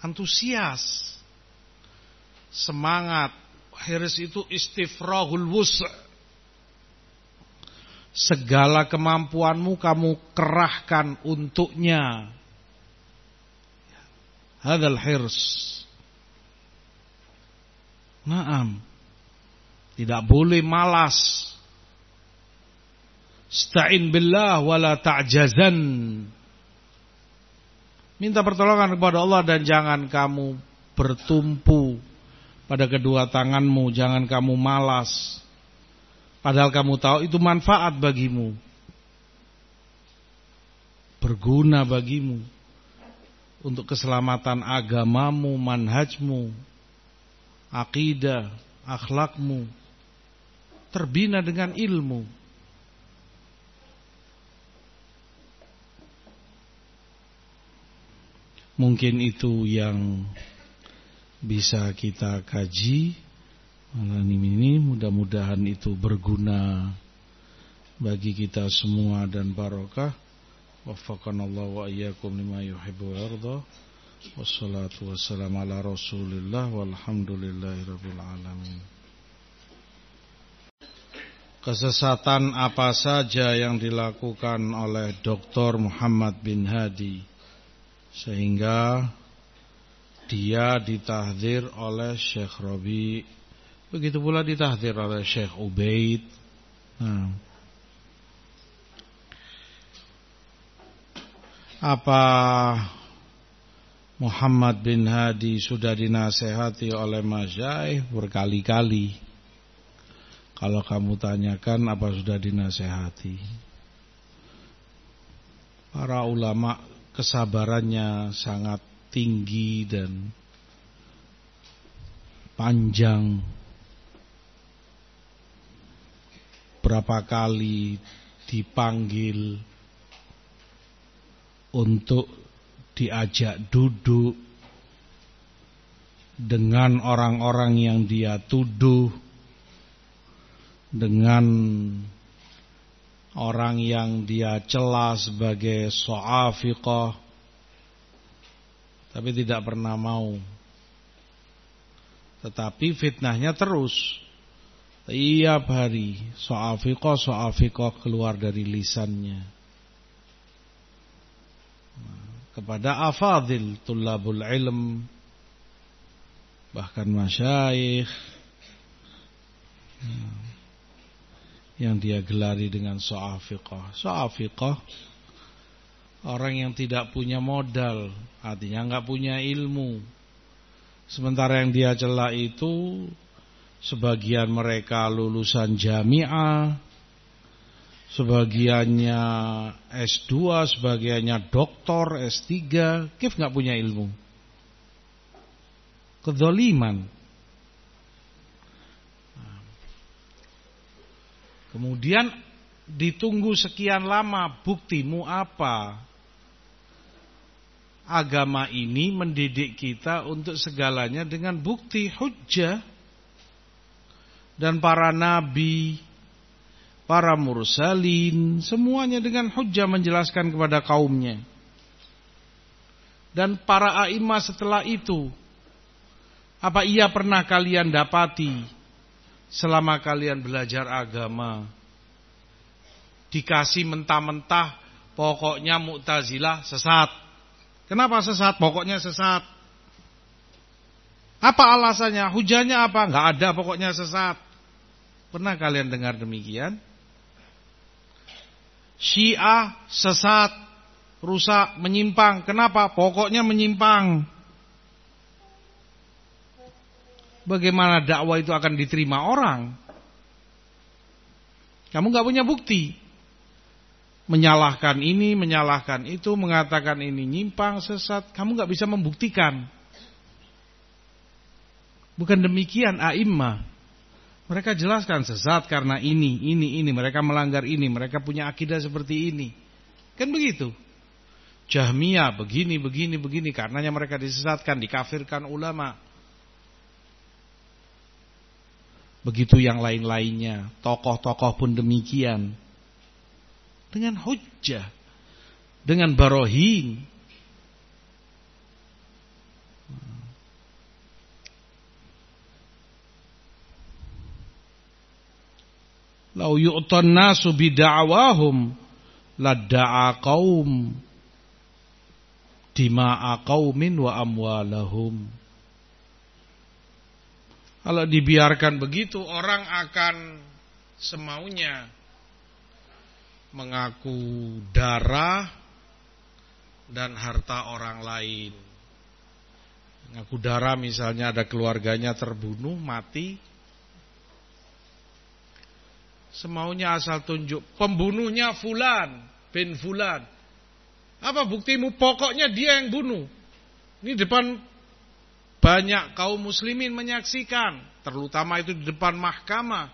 antusias, semangat. Hirs itu istifrahul wus' segala kemampuanmu kamu kerahkan untuknya. Hadal hirs. Naam. Tidak boleh malas. Sta'in billah wala ta'jazan. Minta pertolongan kepada Allah dan jangan kamu bertumpu pada kedua tanganmu, jangan kamu malas. Padahal kamu tahu itu manfaat bagimu. Berguna bagimu untuk keselamatan agamamu, manhajmu, akidah, akhlakmu. Terbina dengan ilmu. Mungkin itu yang bisa kita kaji malam ini mudah-mudahan itu berguna bagi kita semua dan barokah. Waffaqanallah wa iyyakum lima yuhibbu wa yarda. Wassalatu wassalamu ala Rasulillah walhamdulillahirabbil alamin. Kesesatan apa saja yang dilakukan oleh Dr. Muhammad bin Hadi sehingga dia ditahdir oleh Syekh Robi begitu pula ditahdir oleh Syekh Ubaid nah. apa Muhammad bin Hadi sudah dinasehati oleh Masyaih berkali-kali kalau kamu tanyakan apa sudah dinasehati para ulama kesabarannya sangat tinggi dan panjang. Berapa kali dipanggil untuk diajak duduk dengan orang-orang yang dia tuduh dengan orang yang dia celah sebagai so'afiqah tapi tidak pernah mau. Tetapi fitnahnya terus tiap hari so'afiqah so'afiqah keluar dari lisannya. Kepada afadil tulabul ilm bahkan masyayikh yang dia gelari dengan so'afiqah so'afiqah orang yang tidak punya modal artinya nggak punya ilmu. Sementara yang dia celah itu sebagian mereka lulusan jamiah sebagiannya S2, sebagiannya doktor, S3, kif nggak punya ilmu. Kedoliman. Kemudian ditunggu sekian lama, buktimu apa? Agama ini mendidik kita untuk segalanya dengan bukti hujjah. Dan para nabi, para mursalin, semuanya dengan hujah menjelaskan kepada kaumnya. Dan para a'imah setelah itu, apa ia pernah kalian dapati selama kalian belajar agama? Dikasih mentah-mentah, pokoknya mu'tazilah sesat. Kenapa sesat? Pokoknya sesat. Apa alasannya? Hujannya apa? Enggak ada pokoknya sesat. Pernah kalian dengar demikian? Syiah sesat, rusak, menyimpang. Kenapa? Pokoknya menyimpang. Bagaimana dakwah itu akan diterima orang? Kamu nggak punya bukti. Menyalahkan ini, menyalahkan itu, mengatakan ini nyimpang, sesat. Kamu nggak bisa membuktikan. Bukan demikian a'immah. Mereka jelaskan sesat karena ini, ini, ini. Mereka melanggar ini. Mereka punya akidah seperti ini. Kan begitu. Jahmiyah begini, begini, begini. Karenanya mereka disesatkan, dikafirkan ulama. Begitu yang lain-lainnya. Tokoh-tokoh pun demikian. Dengan hujjah. Dengan barohin. Lau yu'tan nasu bida'wahum ladda'a qaum dima'a qaumin wa amwalahum. Kalau dibiarkan begitu orang akan semaunya mengaku darah dan harta orang lain. Mengaku darah misalnya ada keluarganya terbunuh, mati, Semaunya asal tunjuk. Pembunuhnya Fulan bin Fulan. Apa buktimu? Pokoknya dia yang bunuh. Ini depan banyak kaum muslimin menyaksikan. Terutama itu di depan mahkamah.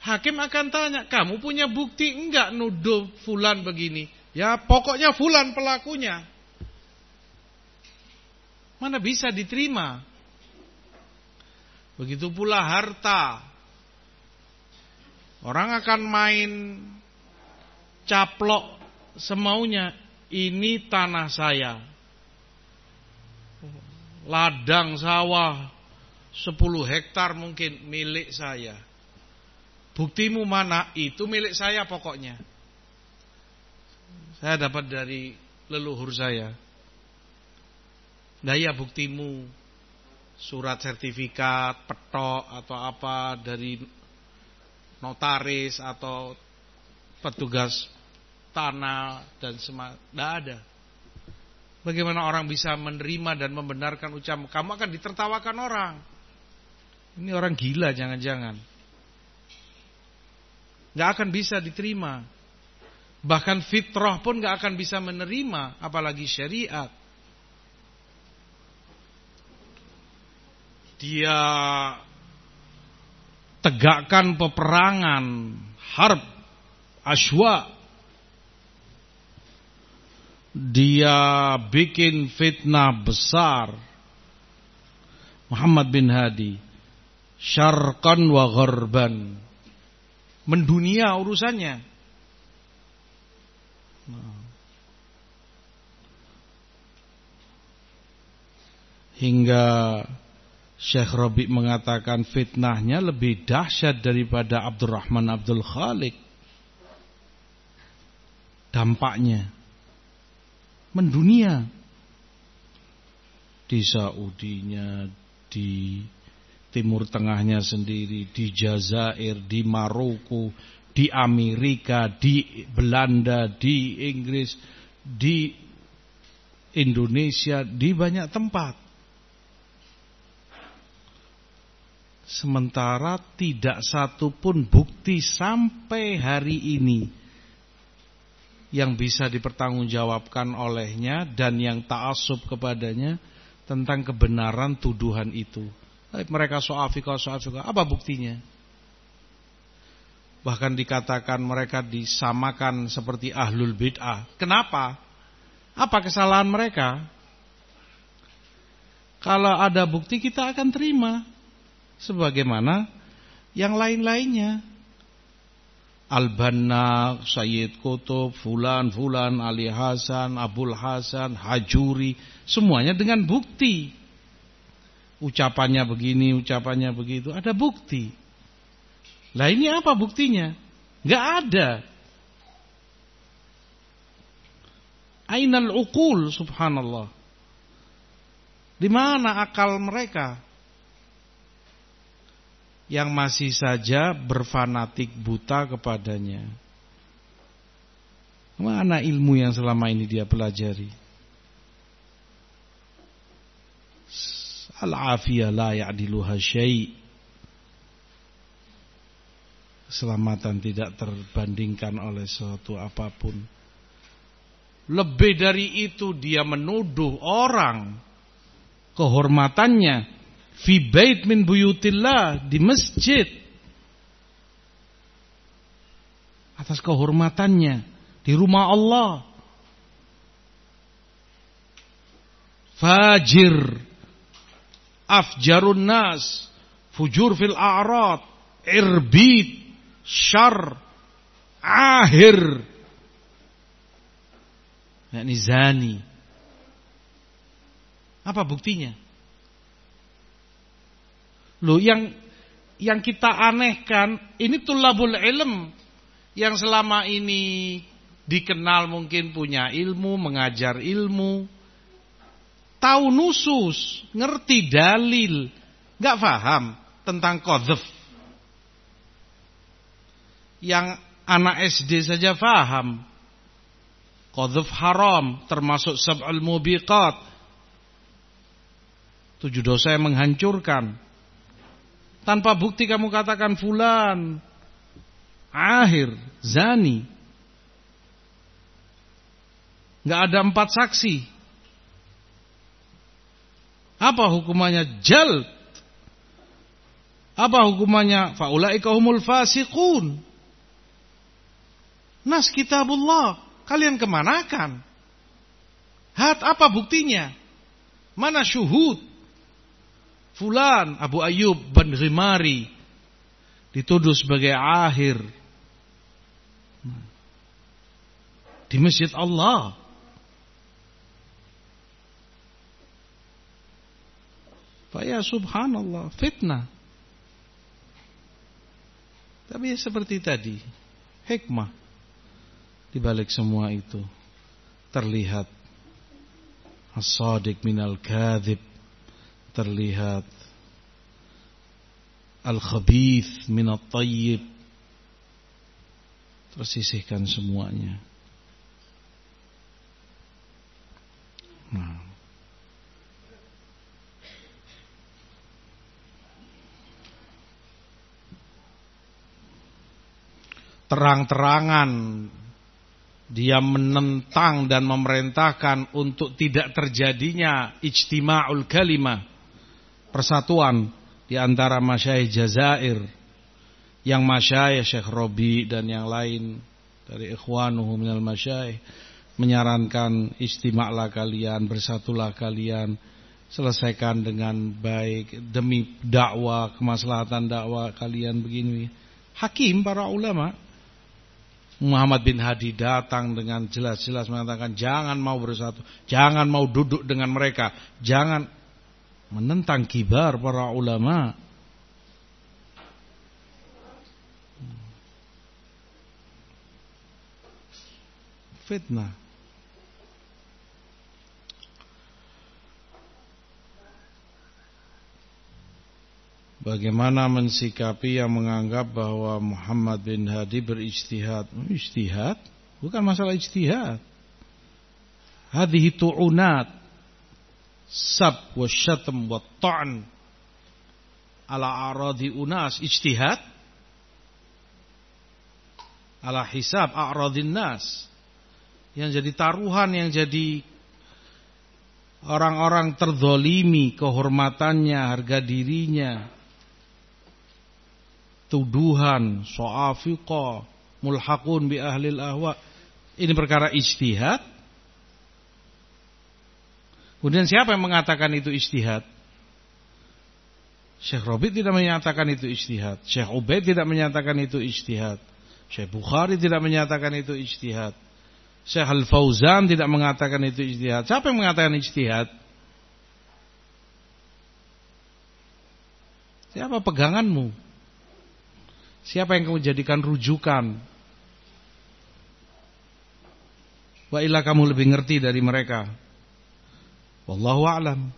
Hakim akan tanya, kamu punya bukti enggak nuduh Fulan begini? Ya pokoknya Fulan pelakunya. Mana bisa diterima? Begitu pula harta. Orang akan main caplok semaunya. Ini tanah saya. Ladang sawah 10 hektar mungkin milik saya. Buktimu mana? Itu milik saya pokoknya. Saya dapat dari leluhur saya. Daya buktimu surat sertifikat, petok atau apa dari notaris atau petugas tanah dan semua tidak ada. Bagaimana orang bisa menerima dan membenarkan ucapan kamu akan ditertawakan orang. Ini orang gila jangan-jangan. Gak akan bisa diterima. Bahkan fitrah pun gak akan bisa menerima apalagi syariat. Dia tegakkan peperangan, harb, aswa. Dia bikin fitnah besar. Muhammad bin Hadi. Syarqan wa gharban. Mendunia urusannya. Hingga Syekh Robi mengatakan fitnahnya lebih dahsyat daripada Abdurrahman Abdul Khalik. Dampaknya. mendunia. Di Saudinya, di Timur Tengahnya sendiri, di Jazair, di Maroko, di Amerika, di Belanda, di Inggris, di Indonesia, di banyak tempat. Sementara tidak satu pun bukti sampai hari ini yang bisa dipertanggungjawabkan olehnya dan yang ta'asub kepadanya tentang kebenaran tuduhan itu. Mereka so'afika, so'afika, apa buktinya? Bahkan dikatakan mereka disamakan seperti ahlul bid'ah. Kenapa? Apa kesalahan mereka? Kalau ada bukti kita akan terima sebagaimana yang lain-lainnya. Al-Banna, Sayyid Kutub, Fulan, Fulan, Ali Hasan, Abul Hasan, Hajuri, semuanya dengan bukti. Ucapannya begini, ucapannya begitu, ada bukti. Lah ini apa buktinya? Gak ada. Ainal uqul subhanallah. Di mana akal mereka? Yang masih saja berfanatik buta kepadanya. Mana ilmu yang selama ini dia pelajari? Al-afiyah la ya'diluha syai' Keselamatan tidak terbandingkan oleh suatu apa pun. Lebih dari itu dia menuduh orang kehormatannya fi bait min buyutillah di masjid. Atas kehormatannya di rumah Allah. Fajir. Afjarun nas. Fujur fil a'rad. Irbit. Syar. Ahir. Yakni zani. Apa buktinya Loh yang yang kita anehkan ini tulabul ilm yang selama ini dikenal mungkin punya ilmu, mengajar ilmu, tahu nusus, ngerti dalil, nggak paham tentang qadzaf. Yang anak SD saja paham. Qadzaf haram termasuk sab'al mubiqat. Tujuh dosa yang menghancurkan. Tanpa bukti kamu katakan fulan akhir zani. Enggak ada empat saksi. Apa hukumannya? Jal. Apa hukumannya? Faulaika humul fasiqun. Nas kitabullah. Kalian kemanakan? Hat apa buktinya? Mana syuhud? Fulan Abu Ayyub bin Ghimari dituduh sebagai akhir di masjid Allah. Faya subhanallah fitnah. Tapi seperti tadi, hikmah di balik semua itu terlihat as-sadiq minal kadhib terlihat al-khabith min at-tayyib. Tersisihkan semuanya. Nah. Terang-terangan. Dia menentang dan memerintahkan untuk tidak terjadinya ijtima'ul kalimah persatuan di antara masyayikh Jazair yang masyayikh Syekh Robi dan yang lain dari ikhwanuhu minal masyayikh menyarankan istimaklah kalian bersatulah kalian selesaikan dengan baik demi dakwah kemaslahatan dakwah kalian begini. Hakim para ulama Muhammad bin Hadi datang dengan jelas-jelas mengatakan jangan mau bersatu, jangan mau duduk dengan mereka, jangan menentang kibar para ulama fitnah Bagaimana mensikapi yang menganggap bahwa Muhammad bin Hadi berijtihad? Oh, ijtihad? Bukan masalah ijtihad. itu tu'unat sab wa syatm wa ta'n ala aradi unas ijtihad ala hisab a'radin nas yang jadi taruhan yang jadi orang-orang terzolimi kehormatannya harga dirinya tuduhan, so'afiqah, mulhaqun bi ahlil ahwa. Ini perkara ijtihad. Kemudian siapa yang mengatakan itu ijtihad? Syekh Robi tidak menyatakan itu ijtihad. Syekh Ubaid tidak menyatakan itu ijtihad. Syekh Bukhari tidak menyatakan itu ijtihad. Syekh Al-Fauzan tidak mengatakan itu ijtihad. Siapa yang mengatakan ijtihad? Siapa peganganmu? Siapa yang kamu jadikan rujukan? Wa illa kamu lebih ngerti dari mereka. Wallahu a'lam.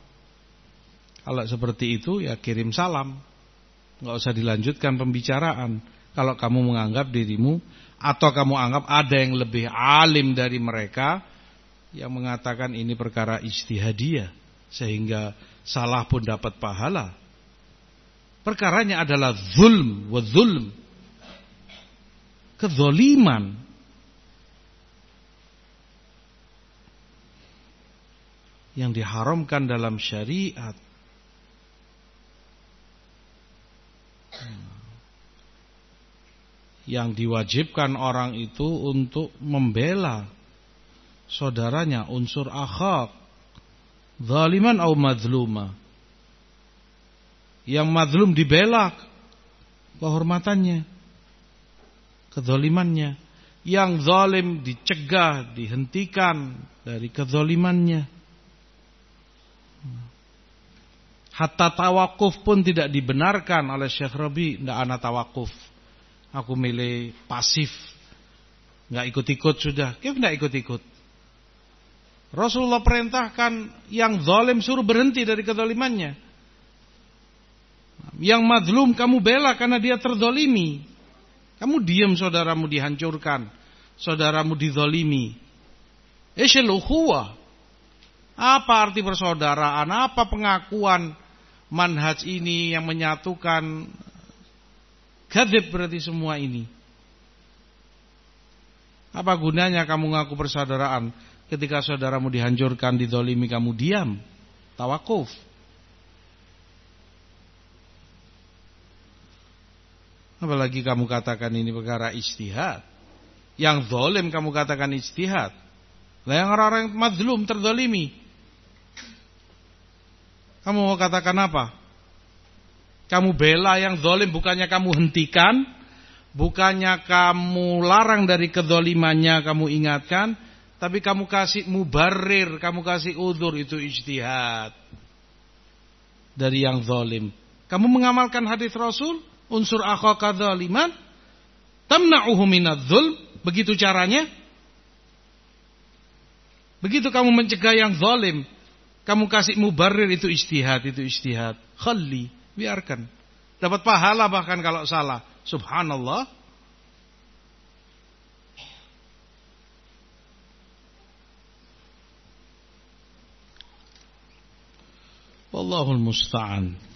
Kalau seperti itu ya kirim salam. Enggak usah dilanjutkan pembicaraan. Kalau kamu menganggap dirimu atau kamu anggap ada yang lebih alim dari mereka yang mengatakan ini perkara ijtihadiyah sehingga salah pun dapat pahala. Perkaranya adalah zulm wa zulm. Kezoliman. Yang diharamkan dalam syariat. Yang diwajibkan orang itu untuk membela saudaranya unsur akhak. Zaliman atau madlumah yang mazlum dibela kehormatannya, kezalimannya. Yang zalim dicegah, dihentikan dari kezalimannya. Hatta tawakuf pun tidak dibenarkan oleh Syekh Rabi. Tidak anak tawakuf. Aku milih pasif. Nggak ikut-ikut sudah. Kenapa nggak ikut-ikut? Rasulullah perintahkan yang zalim suruh berhenti dari kezalimannya. Yang madlum kamu bela karena dia terdolimi. Kamu diam saudaramu dihancurkan. Saudaramu didolimi. Isyil Apa arti persaudaraan? Apa pengakuan manhaj ini yang menyatukan gadib berarti semua ini. Apa gunanya kamu ngaku persaudaraan ketika saudaramu dihancurkan, didolimi kamu diam, tawakuf. Apalagi kamu katakan ini perkara istihad. Yang zalim kamu katakan istihad. Lah yang orang-orang mazlum terdolimi. Kamu mau katakan apa? Kamu bela yang zalim bukannya kamu hentikan, bukannya kamu larang dari kedolimannya kamu ingatkan, tapi kamu kasih mubarir, kamu kasih udur itu ijtihad dari yang zalim. Kamu mengamalkan hadis Rasul? unsur akhaka dzaliman tamna'uhu minadz-dzulm begitu caranya begitu kamu mencegah yang zalim kamu kasih mubarir itu istihad itu istihad khalli biarkan. Dapat pahala bahkan kalau salah. Subhanallah. Wallahul musta'an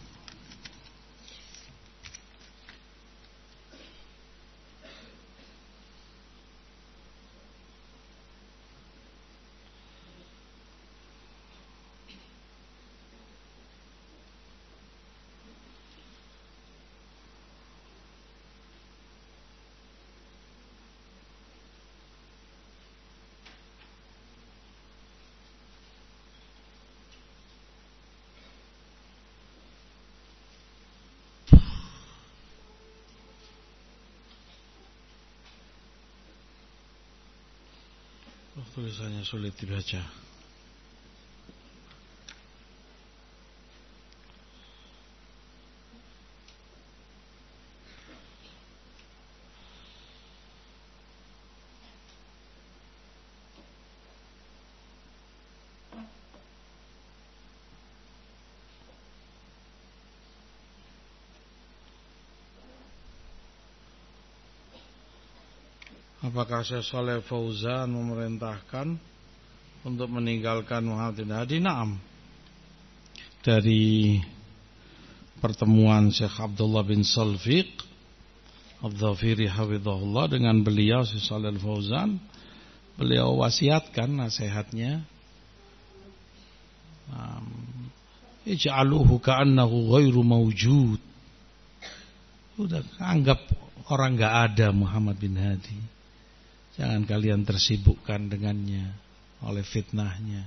tulisannya sulit dibaca. Apakah Syekh Saleh Fauzan memerintahkan untuk meninggalkan Muhammad bin Hadi? Naam. Dari pertemuan Syekh Abdullah bin Salfiq Abdhafiri Hafidhullah dengan beliau Syekh Saleh Fauzan beliau wasiatkan nasihatnya ij'aluhu ka'annahu ghairu mawjud udah anggap orang enggak ada Muhammad bin Hadi jangan kalian tersibukkan dengannya oleh fitnahnya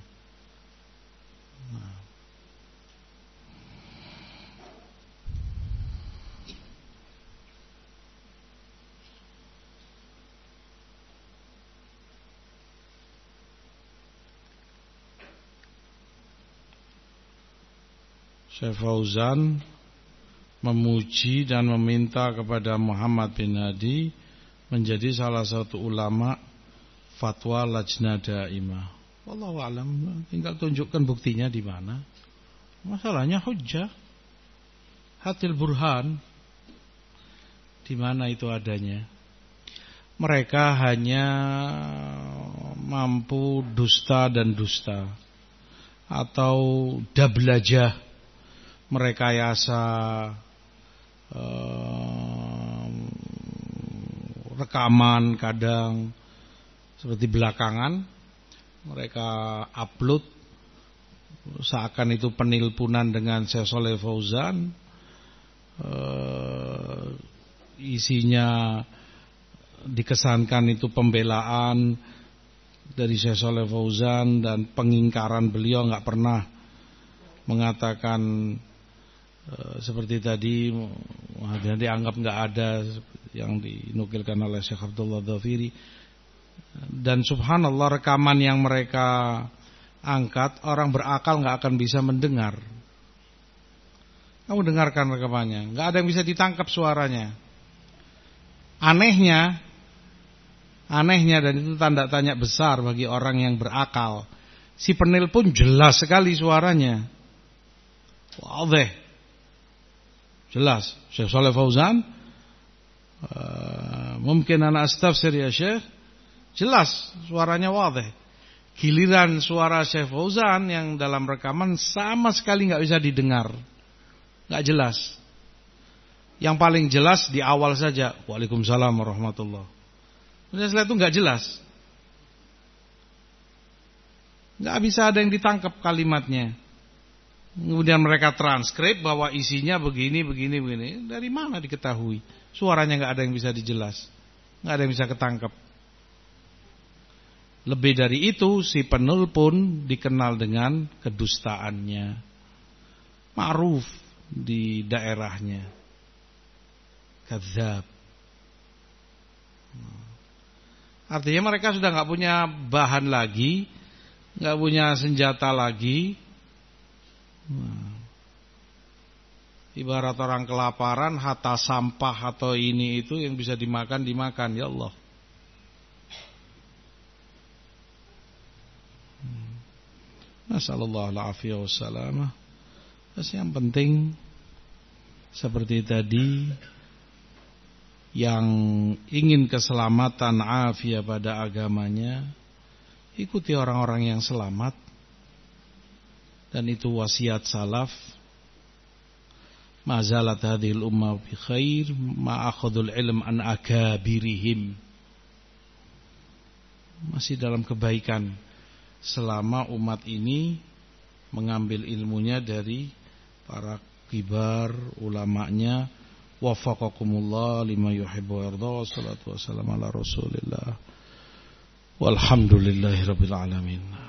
nah. Syekh Fauzan memuji dan meminta kepada Muhammad bin Hadi menjadi salah satu ulama fatwa lajna daimah. Wallahu alam, tinggal tunjukkan buktinya di mana. Masalahnya hujjah. Hatil burhan di mana itu adanya. Mereka hanya mampu dusta dan dusta atau dablajah merekayasa uh, rekaman kadang seperti belakangan mereka upload seakan itu penilpunan dengan Syekh Soleh Fauzan uh, isinya dikesankan itu pembelaan dari Syekh Soleh Fauzan dan pengingkaran beliau. Nggak pernah mengatakan seperti tadi Muhammad dianggap nggak ada yang dinukilkan oleh Syekh Abdullah Dhafiri dan subhanallah rekaman yang mereka angkat orang berakal nggak akan bisa mendengar. Kamu dengarkan rekamannya nggak ada yang bisa ditangkap suaranya. Anehnya anehnya dan itu tanda tanya besar bagi orang yang berakal. Si penil pun jelas sekali suaranya. Wadih Jelas. Syekh Saleh Fauzan uh, mungkin anak astafsir ya Syekh. Jelas suaranya wadih. Giliran suara Syekh Fauzan yang dalam rekaman sama sekali nggak bisa didengar. nggak jelas. Yang paling jelas di awal saja. Waalaikumsalam warahmatullah. Kemudian setelah itu nggak jelas. nggak bisa ada yang ditangkap kalimatnya. Kemudian mereka transkrip bahwa isinya begini, begini, begini. Dari mana diketahui? Suaranya nggak ada yang bisa dijelas. nggak ada yang bisa ketangkep. Lebih dari itu, si penul pun dikenal dengan kedustaannya. Ma'ruf di daerahnya. Kadzab. Artinya mereka sudah nggak punya bahan lagi, nggak punya senjata lagi, Hmm. Ibarat orang kelaparan, hatta sampah atau ini itu yang bisa dimakan, dimakan. Ya Allah. Hmm. Nasallallahu alaihi wasallam. Yang penting seperti tadi yang ingin keselamatan afiat pada agamanya ikuti orang-orang yang selamat dan itu wasiat salaf. Mazalat hadhil ummah bi khair ma akhadul ilm an akabirihim. Masih dalam kebaikan. Selama umat ini mengambil ilmunya dari para kibar ulamanya. Wafaqakumullah lima yuhibbu wa yarda wa salatu wassalamu ala rasulillah. Walhamdulillahi rabbil alamin